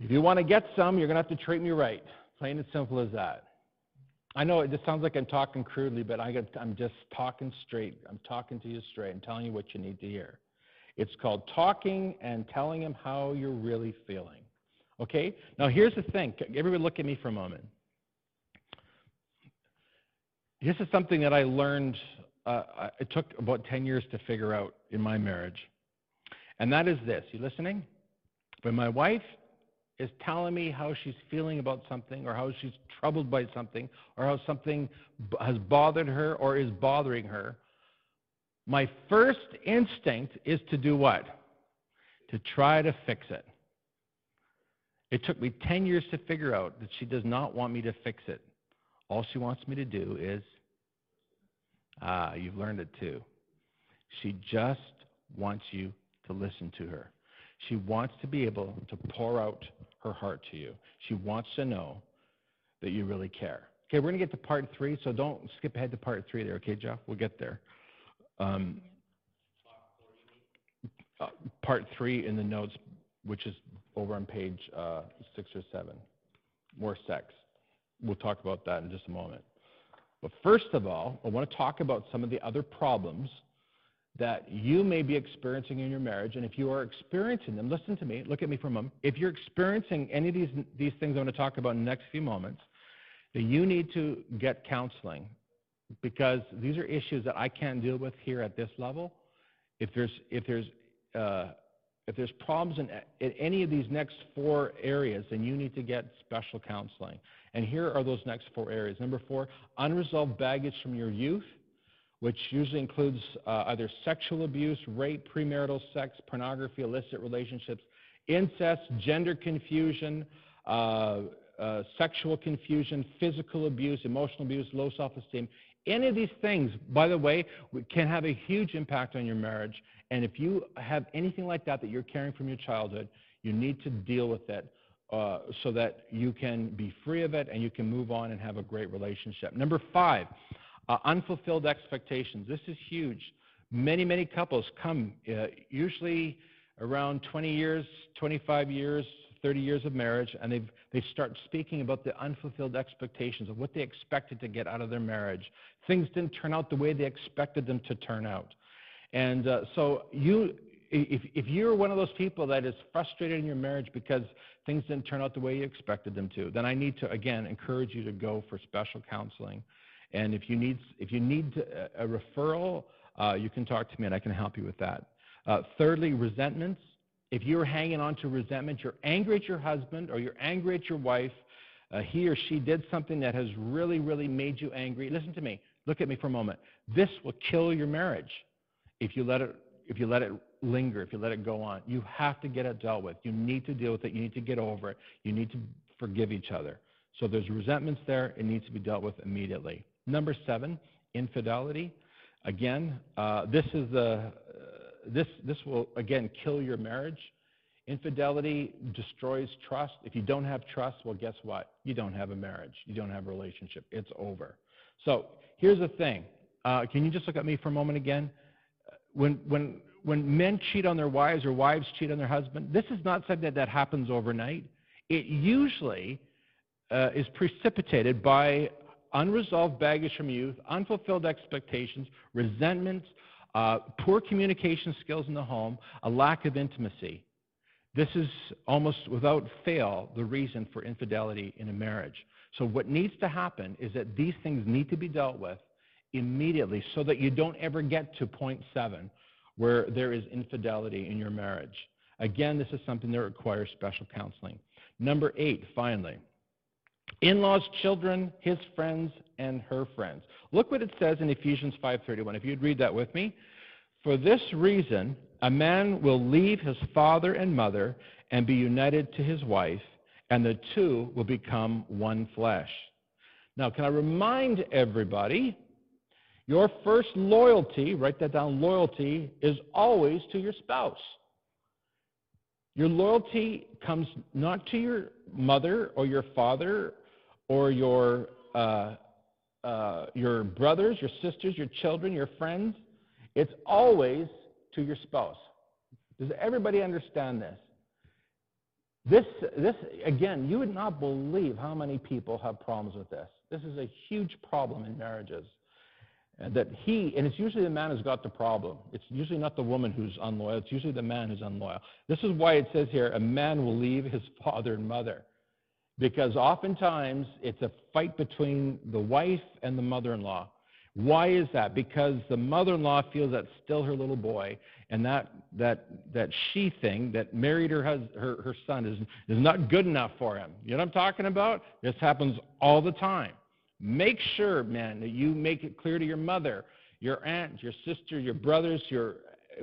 if you want to get some, you're going to have to treat me right. Plain and simple as that. I know it just sounds like I'm talking crudely, but I am just talking straight. I'm talking to you straight and telling you what you need to hear. It's called talking and telling him how you're really feeling. Okay? Now, here's the thing. Everybody, look at me for a moment. This is something that I learned, uh, it took about 10 years to figure out in my marriage. And that is this. You listening? When my wife is telling me how she's feeling about something or how she's troubled by something or how something has bothered her or is bothering her, my first instinct is to do what? To try to fix it. It took me 10 years to figure out that she does not want me to fix it. All she wants me to do is, ah, you've learned it too. She just wants you to listen to her. She wants to be able to pour out her heart to you. She wants to know that you really care. Okay, we're going to get to part three, so don't skip ahead to part three there, okay, Jeff? We'll get there. Um, uh, part three in the notes, which is over on page uh, six or seven. More sex. We'll talk about that in just a moment. But first of all, I want to talk about some of the other problems that you may be experiencing in your marriage. And if you are experiencing them, listen to me, look at me for a moment. If you're experiencing any of these, these things I'm going to talk about in the next few moments, then you need to get counseling because these are issues that I can't deal with here at this level. If there's, if there's, uh, if there's problems in, in any of these next four areas, then you need to get special counseling. And here are those next four areas. Number four, unresolved baggage from your youth which usually includes uh, either sexual abuse, rape, premarital sex, pornography, illicit relationships, incest, gender confusion, uh, uh, sexual confusion, physical abuse, emotional abuse, low self esteem. Any of these things, by the way, can have a huge impact on your marriage. And if you have anything like that that you're carrying from your childhood, you need to deal with it uh, so that you can be free of it and you can move on and have a great relationship. Number five, uh, unfulfilled expectations. This is huge. Many, many couples come, uh, usually around 20 years, 25 years, 30 years of marriage, and they they start speaking about the unfulfilled expectations of what they expected to get out of their marriage. Things didn't turn out the way they expected them to turn out. And uh, so you, if, if you're one of those people that is frustrated in your marriage because things didn't turn out the way you expected them to, then I need to, again, encourage you to go for special counseling. And if you need, if you need a, a referral, uh, you can talk to me and I can help you with that. Uh, thirdly, resentments. If you're hanging on to resentment, you're angry at your husband or you're angry at your wife, uh, he or she did something that has really, really made you angry. Listen to me. Look at me for a moment. This will kill your marriage if you let it if you let it linger, if you let it go on. You have to get it dealt with. You need to deal with it. You need to get over it. You need to forgive each other. So there's resentments there. It needs to be dealt with immediately. Number seven, infidelity. Again, uh, this is the this this will again kill your marriage. Infidelity destroys trust. If you don't have trust, well, guess what? You don't have a marriage. You don't have a relationship. It's over. So here's the thing. Uh, can you just look at me for a moment again? When when when men cheat on their wives or wives cheat on their husband, this is not something that, that happens overnight. It usually uh, is precipitated by unresolved baggage from youth, unfulfilled expectations, resentment, uh, poor communication skills in the home, a lack of intimacy. This is almost without fail the reason for infidelity in a marriage. So, what needs to happen is that these things need to be dealt with immediately so that you don't ever get to point seven where there is infidelity in your marriage. Again, this is something that requires special counseling. Number eight, finally, in-laws, children, his friends, and her friends. Look what it says in Ephesians 5:31. If you'd read that with me. For this reason, a man will leave his father and mother and be united to his wife, and the two will become one flesh. Now, can I remind everybody, your first loyalty, write that down, loyalty, is always to your spouse. Your loyalty comes not to your mother or your father or your, uh, uh, your brothers, your sisters, your children, your friends. It's always to your spouse. Does everybody understand this? This, this, again, you would not believe how many people have problems with this. This is a huge problem in marriages. That he, and it's usually the man who's got the problem. It's usually not the woman who's unloyal, it's usually the man who's unloyal. This is why it says here, a man will leave his father and mother because oftentimes it's a fight between the wife and the mother in law. Why is that? Because the mother in law feels that's still her little boy, and that, that, that she thing that married her, hus- her, her son is, is not good enough for him. You know what I'm talking about? This happens all the time. Make sure, man, that you make it clear to your mother, your aunt, your sister, your brothers, your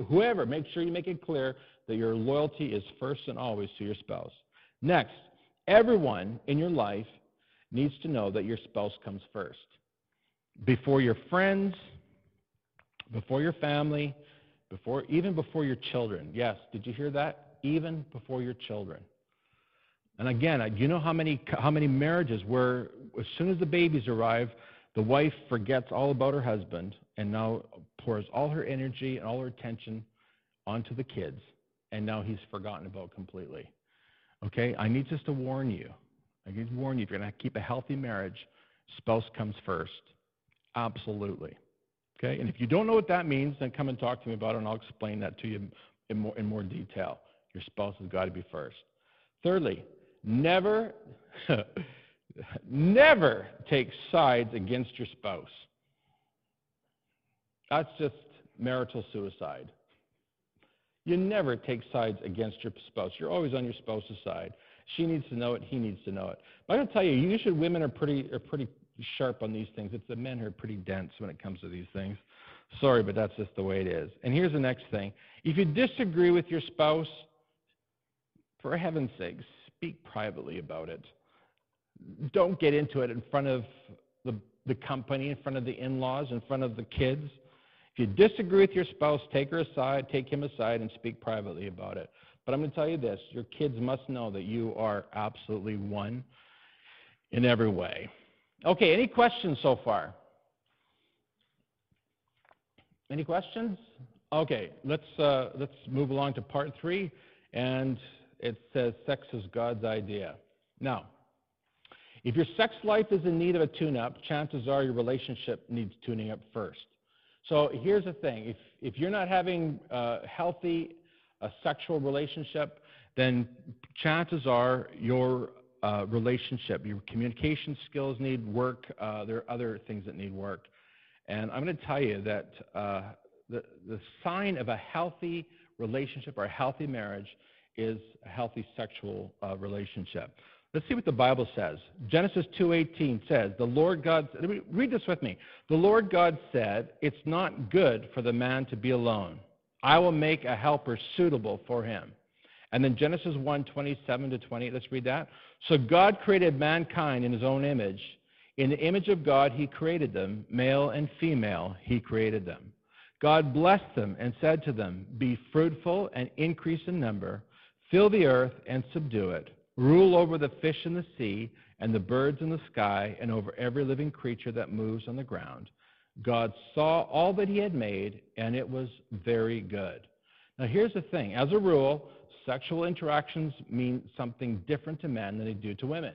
whoever. Make sure you make it clear that your loyalty is first and always to your spouse. Next, everyone in your life needs to know that your spouse comes first. Before your friends, before your family, before even before your children. Yes, did you hear that? Even before your children. And again, you know how many how many marriages where as soon as the babies arrive, the wife forgets all about her husband and now pours all her energy and all her attention onto the kids, and now he's forgotten about completely. Okay, I need just to warn you. I need to warn you if you're going to keep a healthy marriage, spouse comes first. Absolutely. Okay, and if you don't know what that means, then come and talk to me about it, and I'll explain that to you in more, in more detail. Your spouse has got to be first. Thirdly, never, never take sides against your spouse. That's just marital suicide. You never take sides against your spouse. You're always on your spouse's side. She needs to know it. He needs to know it. But I'm going to tell you, usually women are pretty are pretty sharp on these things. It's the men who are pretty dense when it comes to these things. Sorry, but that's just the way it is. And here's the next thing. If you disagree with your spouse, for heaven's sake, speak privately about it. Don't get into it in front of the, the company, in front of the in laws, in front of the kids. If you disagree with your spouse, take her aside, take him aside, and speak privately about it. But I'm going to tell you this your kids must know that you are absolutely one in every way. Okay, any questions so far? Any questions? Okay, let's, uh, let's move along to part three. And it says sex is God's idea. Now, if your sex life is in need of a tune up, chances are your relationship needs tuning up first. So here's the thing if, if you're not having a healthy a sexual relationship, then chances are your uh, relationship. Your communication skills need work. Uh, there are other things that need work. And I'm going to tell you that uh, the, the sign of a healthy relationship or a healthy marriage is a healthy sexual uh, relationship. Let's see what the Bible says. Genesis 2:18 says, "The Lord God read this with me. The Lord God said, "It's not good for the man to be alone. I will make a helper suitable for him." And then Genesis 1:27 to 20, let's read that. So God created mankind in his own image. In the image of God, he created them, male and female, he created them. God blessed them and said to them, Be fruitful and increase in number, fill the earth and subdue it, rule over the fish in the sea and the birds in the sky, and over every living creature that moves on the ground. God saw all that he had made, and it was very good. Now, here's the thing as a rule, sexual interactions mean something different to men than they do to women.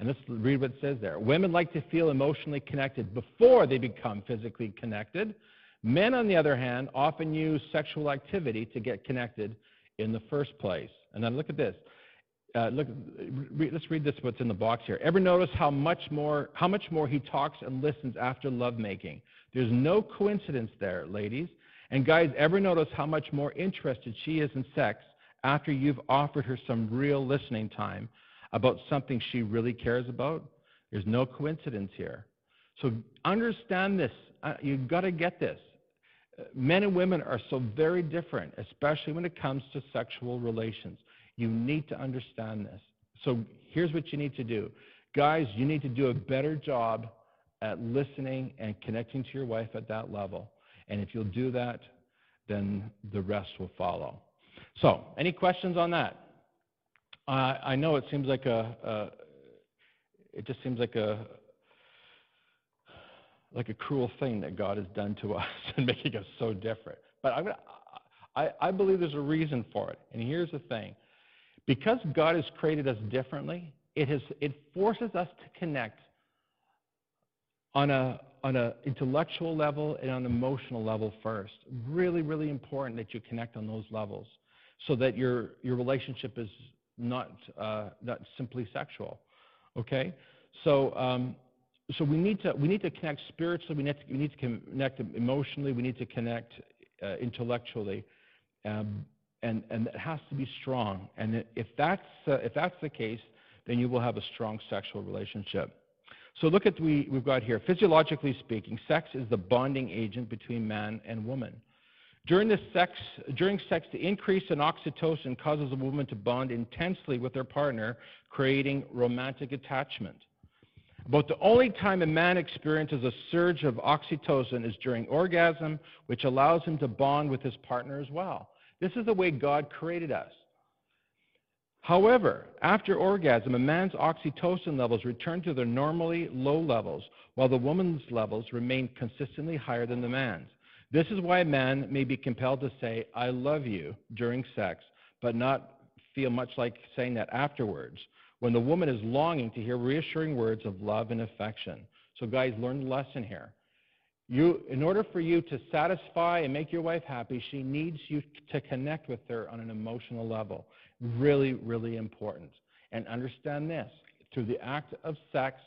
And let's read what it says there. Women like to feel emotionally connected before they become physically connected. Men, on the other hand, often use sexual activity to get connected in the first place. And then look at this. Uh, look, re- let's read this. What's in the box here? Ever notice how much more how much more he talks and listens after lovemaking? There's no coincidence there, ladies. And guys, ever notice how much more interested she is in sex after you've offered her some real listening time about something she really cares about? There's no coincidence here. So understand this. Uh, you've got to get this. Uh, men and women are so very different, especially when it comes to sexual relations. You need to understand this. So here's what you need to do. Guys, you need to do a better job at listening and connecting to your wife at that level. And if you'll do that, then the rest will follow. So, any questions on that? Uh, I know it seems like a, a, it just seems like a, like a cruel thing that God has done to us and making us so different. But I'm gonna, I, I believe there's a reason for it. And here's the thing: because God has created us differently, it has it forces us to connect on on an intellectual level and on an emotional level first. Really, really important that you connect on those levels so that your, your relationship is not, uh, not simply sexual. Okay? So, um, so we, need to, we need to connect spiritually, we need to, we need to connect emotionally, we need to connect uh, intellectually. Um, and, and it has to be strong. And if that's, uh, if that's the case, then you will have a strong sexual relationship. So look at we, we've got here. Physiologically speaking, sex is the bonding agent between man and woman. During, the sex, during sex, the increase in oxytocin causes a woman to bond intensely with her partner, creating romantic attachment. About the only time a man experiences a surge of oxytocin is during orgasm, which allows him to bond with his partner as well. This is the way God created us. However, after orgasm, a man's oxytocin levels return to their normally low levels, while the woman's levels remain consistently higher than the man's. This is why a man may be compelled to say, I love you during sex, but not feel much like saying that afterwards, when the woman is longing to hear reassuring words of love and affection. So, guys, learn the lesson here. You, in order for you to satisfy and make your wife happy, she needs you to connect with her on an emotional level. Really, really important. And understand this through the act of sex,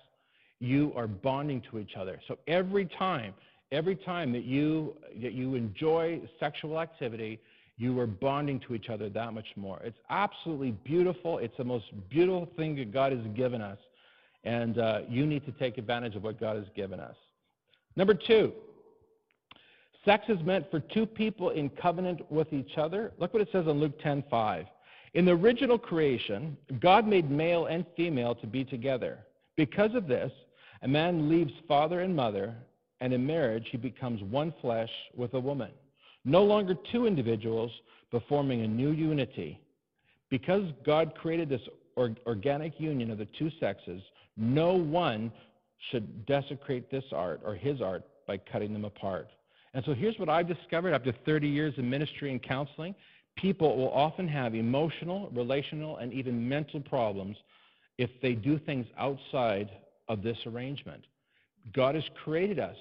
you are bonding to each other. So every time, every time that you, that you enjoy sexual activity, you are bonding to each other that much more. It's absolutely beautiful. It's the most beautiful thing that God has given us. And uh, you need to take advantage of what God has given us. Number two, sex is meant for two people in covenant with each other. Look what it says in Luke 10:5. In the original creation, God made male and female to be together. Because of this, a man leaves father and mother, and in marriage he becomes one flesh with a woman. No longer two individuals, but forming a new unity. Because God created this organic union of the two sexes, no one should desecrate this art or his art by cutting them apart. And so here's what I've discovered after 30 years in ministry and counseling. People will often have emotional, relational, and even mental problems if they do things outside of this arrangement. God has created us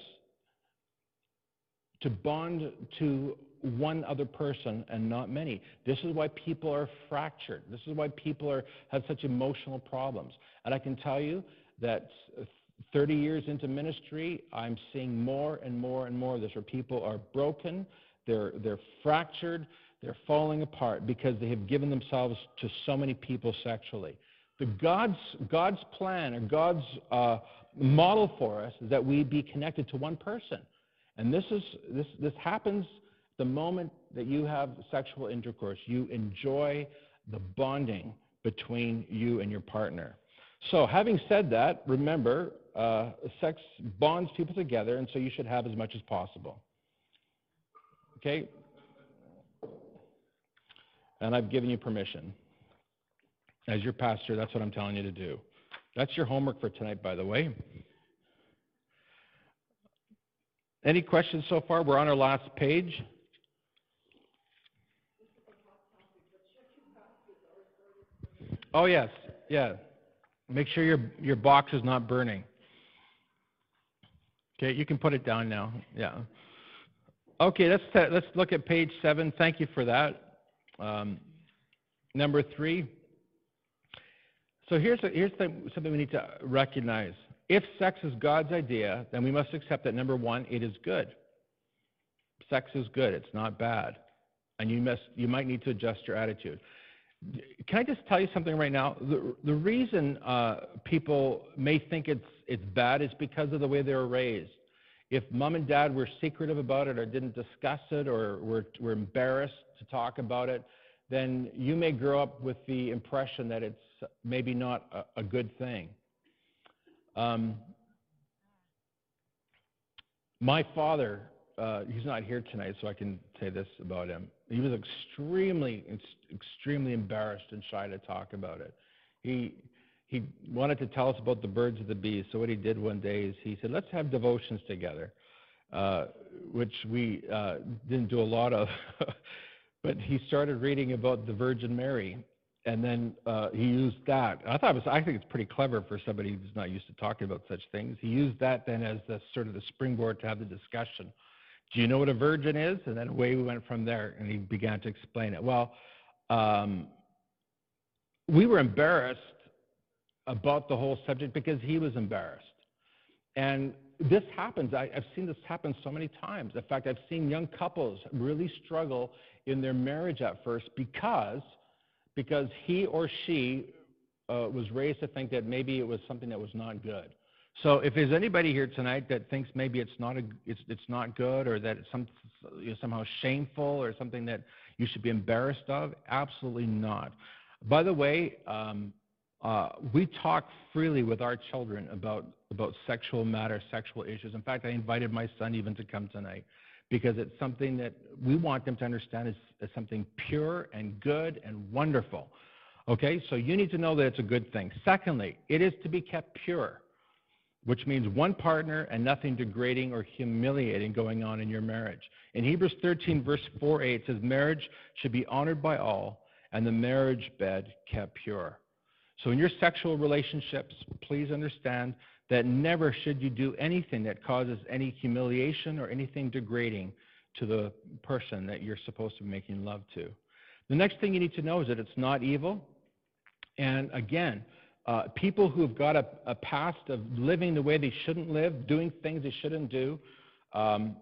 to bond to one other person and not many. This is why people are fractured. This is why people are, have such emotional problems. And I can tell you that 30 years into ministry, I'm seeing more and more and more of this where people are broken, they're, they're fractured, they're falling apart because they have given themselves to so many people sexually. The God's, God's plan or God's uh, model for us is that we be connected to one person. And this, is, this, this happens the moment that you have sexual intercourse. You enjoy the bonding between you and your partner. So, having said that, remember, uh, sex bonds people together, and so you should have as much as possible. Okay? And I've given you permission. As your pastor, that's what I'm telling you to do. That's your homework for tonight, by the way. Any questions so far? We're on our last page. Oh, yes. Yeah. Make sure your, your box is not burning. Okay, you can put it down now. Yeah. Okay, let's, let's look at page seven. Thank you for that. Um, number three. So here's, a, here's the, something we need to recognize. If sex is God's idea, then we must accept that number one, it is good. Sex is good, it's not bad. And you, must, you might need to adjust your attitude. Can I just tell you something right now? The, the reason uh, people may think it's, it's bad is because of the way they were raised. If mom and dad were secretive about it or didn't discuss it or were, were embarrassed to talk about it, then you may grow up with the impression that it's maybe not a, a good thing. Um, my father, uh, he's not here tonight, so I can say this about him. He was extremely, extremely embarrassed and shy to talk about it. He, he wanted to tell us about the birds of the bees. So what he did one day is he said, let's have devotions together, uh, which we uh, didn't do a lot of. but he started reading about the Virgin Mary, and then uh, he used that. I thought it was, I think it's pretty clever for somebody who's not used to talking about such things. He used that then as the sort of the springboard to have the discussion do you know what a virgin is? And then away we went from there, and he began to explain it. Well, um, we were embarrassed about the whole subject because he was embarrassed. And this happens. I, have seen this happen so many times. In fact, I've seen young couples really struggle in their marriage at first because, because he or she uh, was raised to think that maybe it was something that was not good. So if there's anybody here tonight that thinks maybe it's not a, it's, it's not good or that it's some, you know, somehow shameful or something that you should be embarrassed of, absolutely not. By the way, um, uh, we talk freely with our children about, about sexual matters, sexual issues. In fact, I invited my son even to come tonight because it's something that we want them to understand is, is something pure and good and wonderful. Okay, so you need to know that it's a good thing. Secondly, it is to be kept pure, which means one partner and nothing degrading or humiliating going on in your marriage. In Hebrews 13, verse 4 8, it says, Marriage should be honored by all, and the marriage bed kept pure. So, in your sexual relationships, please understand that never should you do anything that causes any humiliation or anything degrading to the person that you're supposed to be making love to. The next thing you need to know is that it's not evil. And again, uh, people who've got a, a, past of living the way they shouldn't live, doing things they shouldn't do, um,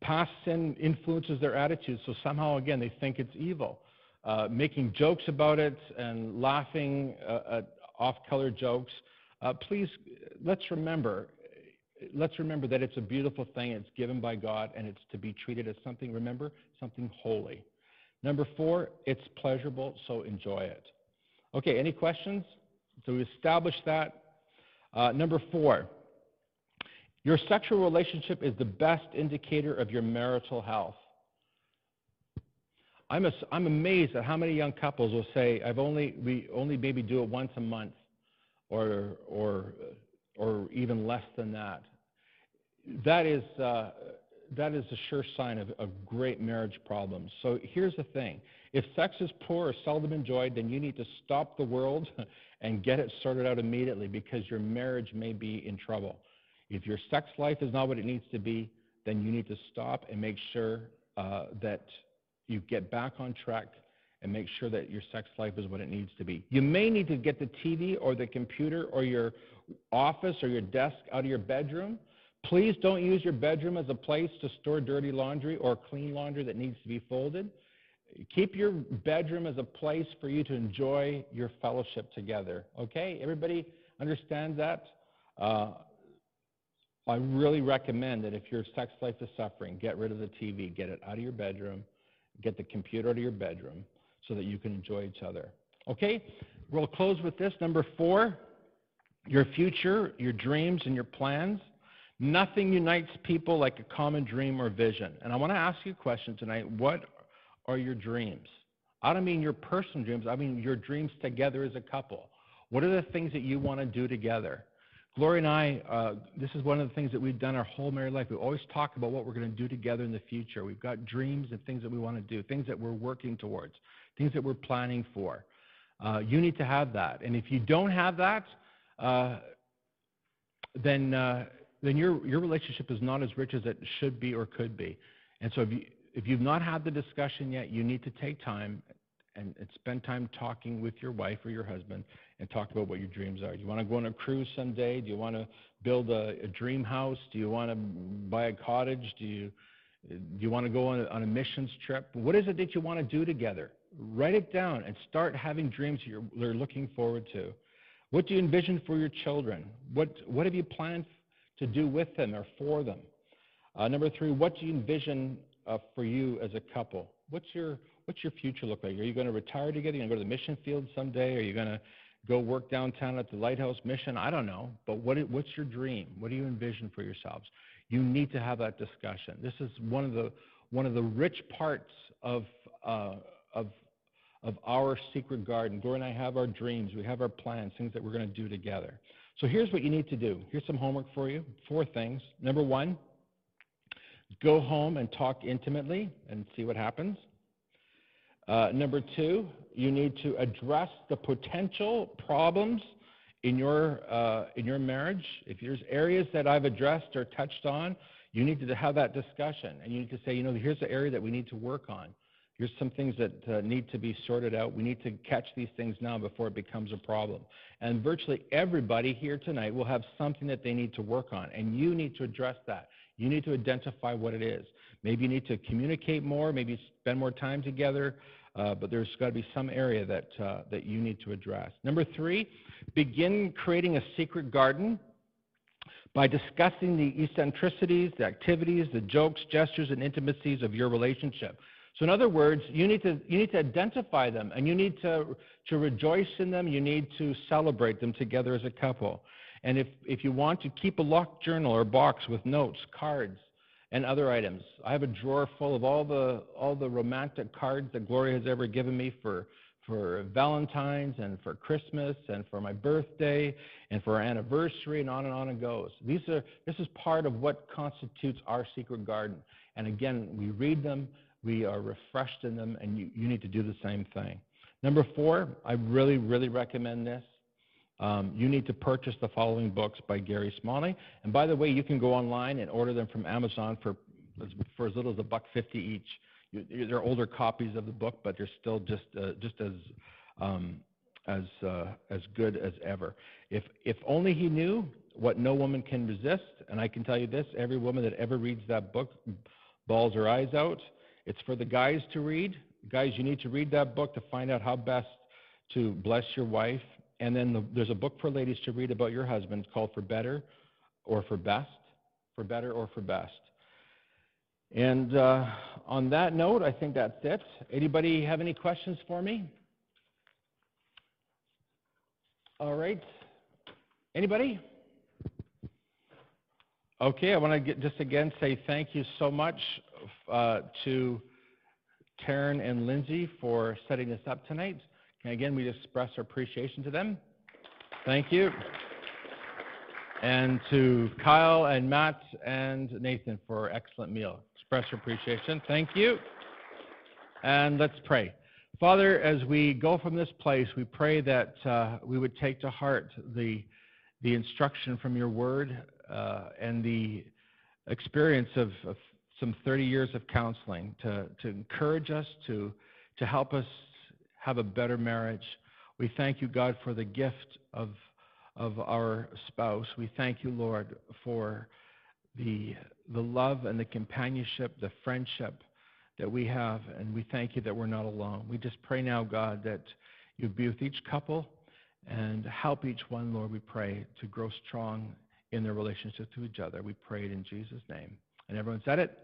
past sin influences their attitude. So somehow, again, they think it's evil. Uh, making jokes about it and laughing uh, at off-color jokes. Uh, please, let's remember, let's remember that it's a beautiful thing. It's given by God, and it's to be treated as something. Remember, something holy. Number four, it's pleasurable, so enjoy it. Okay, any questions? So we established that. Uh, number four, your sexual relationship is the best indicator of your marital health. I'm, a, I'm amazed at how many young couples will say, I've only, we only maybe do it once a month or, or, or even less than that. That is, uh, that is a sure sign of, of great marriage problems. So here's the thing. If sex is poor or seldom enjoyed, then you need to stop the world and get it sorted out immediately because your marriage may be in trouble. If your sex life is not what it needs to be, then you need to stop and make sure uh, that you get back on track and make sure that your sex life is what it needs to be. You may need to get the TV or the computer or your office or your desk out of your bedroom. Please don't use your bedroom as a place to store dirty laundry or clean laundry that needs to be folded. Keep your bedroom as a place for you to enjoy your fellowship together. Okay? Everybody understands that? Uh, I really recommend that if your sex life is suffering, get rid of the TV, get it out of your bedroom, get the computer out of your bedroom so that you can enjoy each other. Okay? We'll close with this. Number four, your future, your dreams, and your plans. Nothing unites people like a common dream or vision. And I want to ask you a question tonight. What are your dreams? I don't mean your personal dreams, I mean your dreams together as a couple. What are the things that you want to do together? Gloria and I, uh, this is one of the things that we've done our whole married life. We always talk about what we're going to do together in the future. We've got dreams and things that we want to do, things that we're working towards, things that we're planning for. Uh, you need to have that. And if you don't have that, uh, then, uh, then your, your relationship is not as rich as it should be or could be. And so if, you, if you've not had the discussion yet, you need to take time and, and, spend time talking with your wife or your husband and talk about what your dreams are. Do you want to go on a cruise someday? Do you want to build a, a dream house? Do you want to buy a cottage? Do you, do you want to go on a, on a missions trip? What is it that you want to do together? Write it down and start having dreams you're, you're looking forward to. What do you envision for your children? What, what have you planned to do with them or for them? Uh, number three, what do you envision uh, for you as a couple? What's your what's your future look like? Are you going to retire together? Are you going to go to the mission field someday? Are you going to go work downtown at the Lighthouse Mission? I don't know. But what, what's your dream? What do you envision for yourselves? You need to have that discussion. This is one of the, one of the rich parts of, uh, of, of our secret garden. Gloria and I have our dreams. We have our plans, things that we're going to do together. So here's what you need to do. Here's some homework for you. Four things. Number one, go home and talk intimately and see what happens. Uh, number two, you need to address the potential problems in your, uh, in your marriage. If there's areas that I've addressed or touched on, you need to have that discussion. And you need to say, you know, here's the area that we need to work on. Here's some things that uh, need to be sorted out. We need to catch these things now before it becomes a problem. And virtually everybody here tonight will have something that they need to work on, and you need to address that. You need to identify what it is. Maybe you need to communicate more, maybe spend more time together, uh, but there's got to be some area that, uh, that you need to address. Number three, begin creating a secret garden by discussing the eccentricities, the activities, the jokes, gestures, and intimacies of your relationship. So, in other words, you need to, you need to identify them and you need to, to rejoice in them. You need to celebrate them together as a couple. And if, if you want to keep a locked journal or box with notes, cards, and other items, I have a drawer full of all the, all the romantic cards that Gloria has ever given me for for Valentine's and for Christmas and for my birthday and for our anniversary and on and on it goes. These are, this is part of what constitutes our secret garden. And again, we read them, we are refreshed in them, and you, you need to do the same thing. Number four, I really, really recommend this. Um, you need to purchase the following books by Gary Smalley. And by the way, you can go online and order them from Amazon for, for as little as a buck fifty each they're older copies of the book, but they're still just uh, just as um, as uh, as good as ever. If if only he knew what no woman can resist, and I can tell you this: every woman that ever reads that book bawls her eyes out. It's for the guys to read. Guys, you need to read that book to find out how best to bless your wife. And then the, there's a book for ladies to read about your husband called For Better or For Best. For Better or For Best. And uh, on that note, I think that's it. Anybody have any questions for me? All right. Anybody? Okay, I want to just again say thank you so much uh, to Taryn and Lindsay for setting this up tonight. And again, we just express our appreciation to them. Thank you. And to Kyle and Matt and Nathan for excellent meal express our appreciation. Thank you. And let's pray. Father, as we go from this place, we pray that uh, we would take to heart the, the instruction from your word uh, and the experience of, of, some 30 years of counseling to, to encourage us, to, to help us have a better marriage. We thank you, God, for the gift of, of our spouse. We thank you, Lord, for the, the love and the companionship, the friendship that we have, and we thank you that we're not alone. We just pray now, God, that you be with each couple and help each one, Lord, we pray, to grow strong in their relationship to each other. We pray it in Jesus' name. And everyone said it?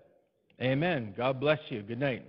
Amen. God bless you. Good night.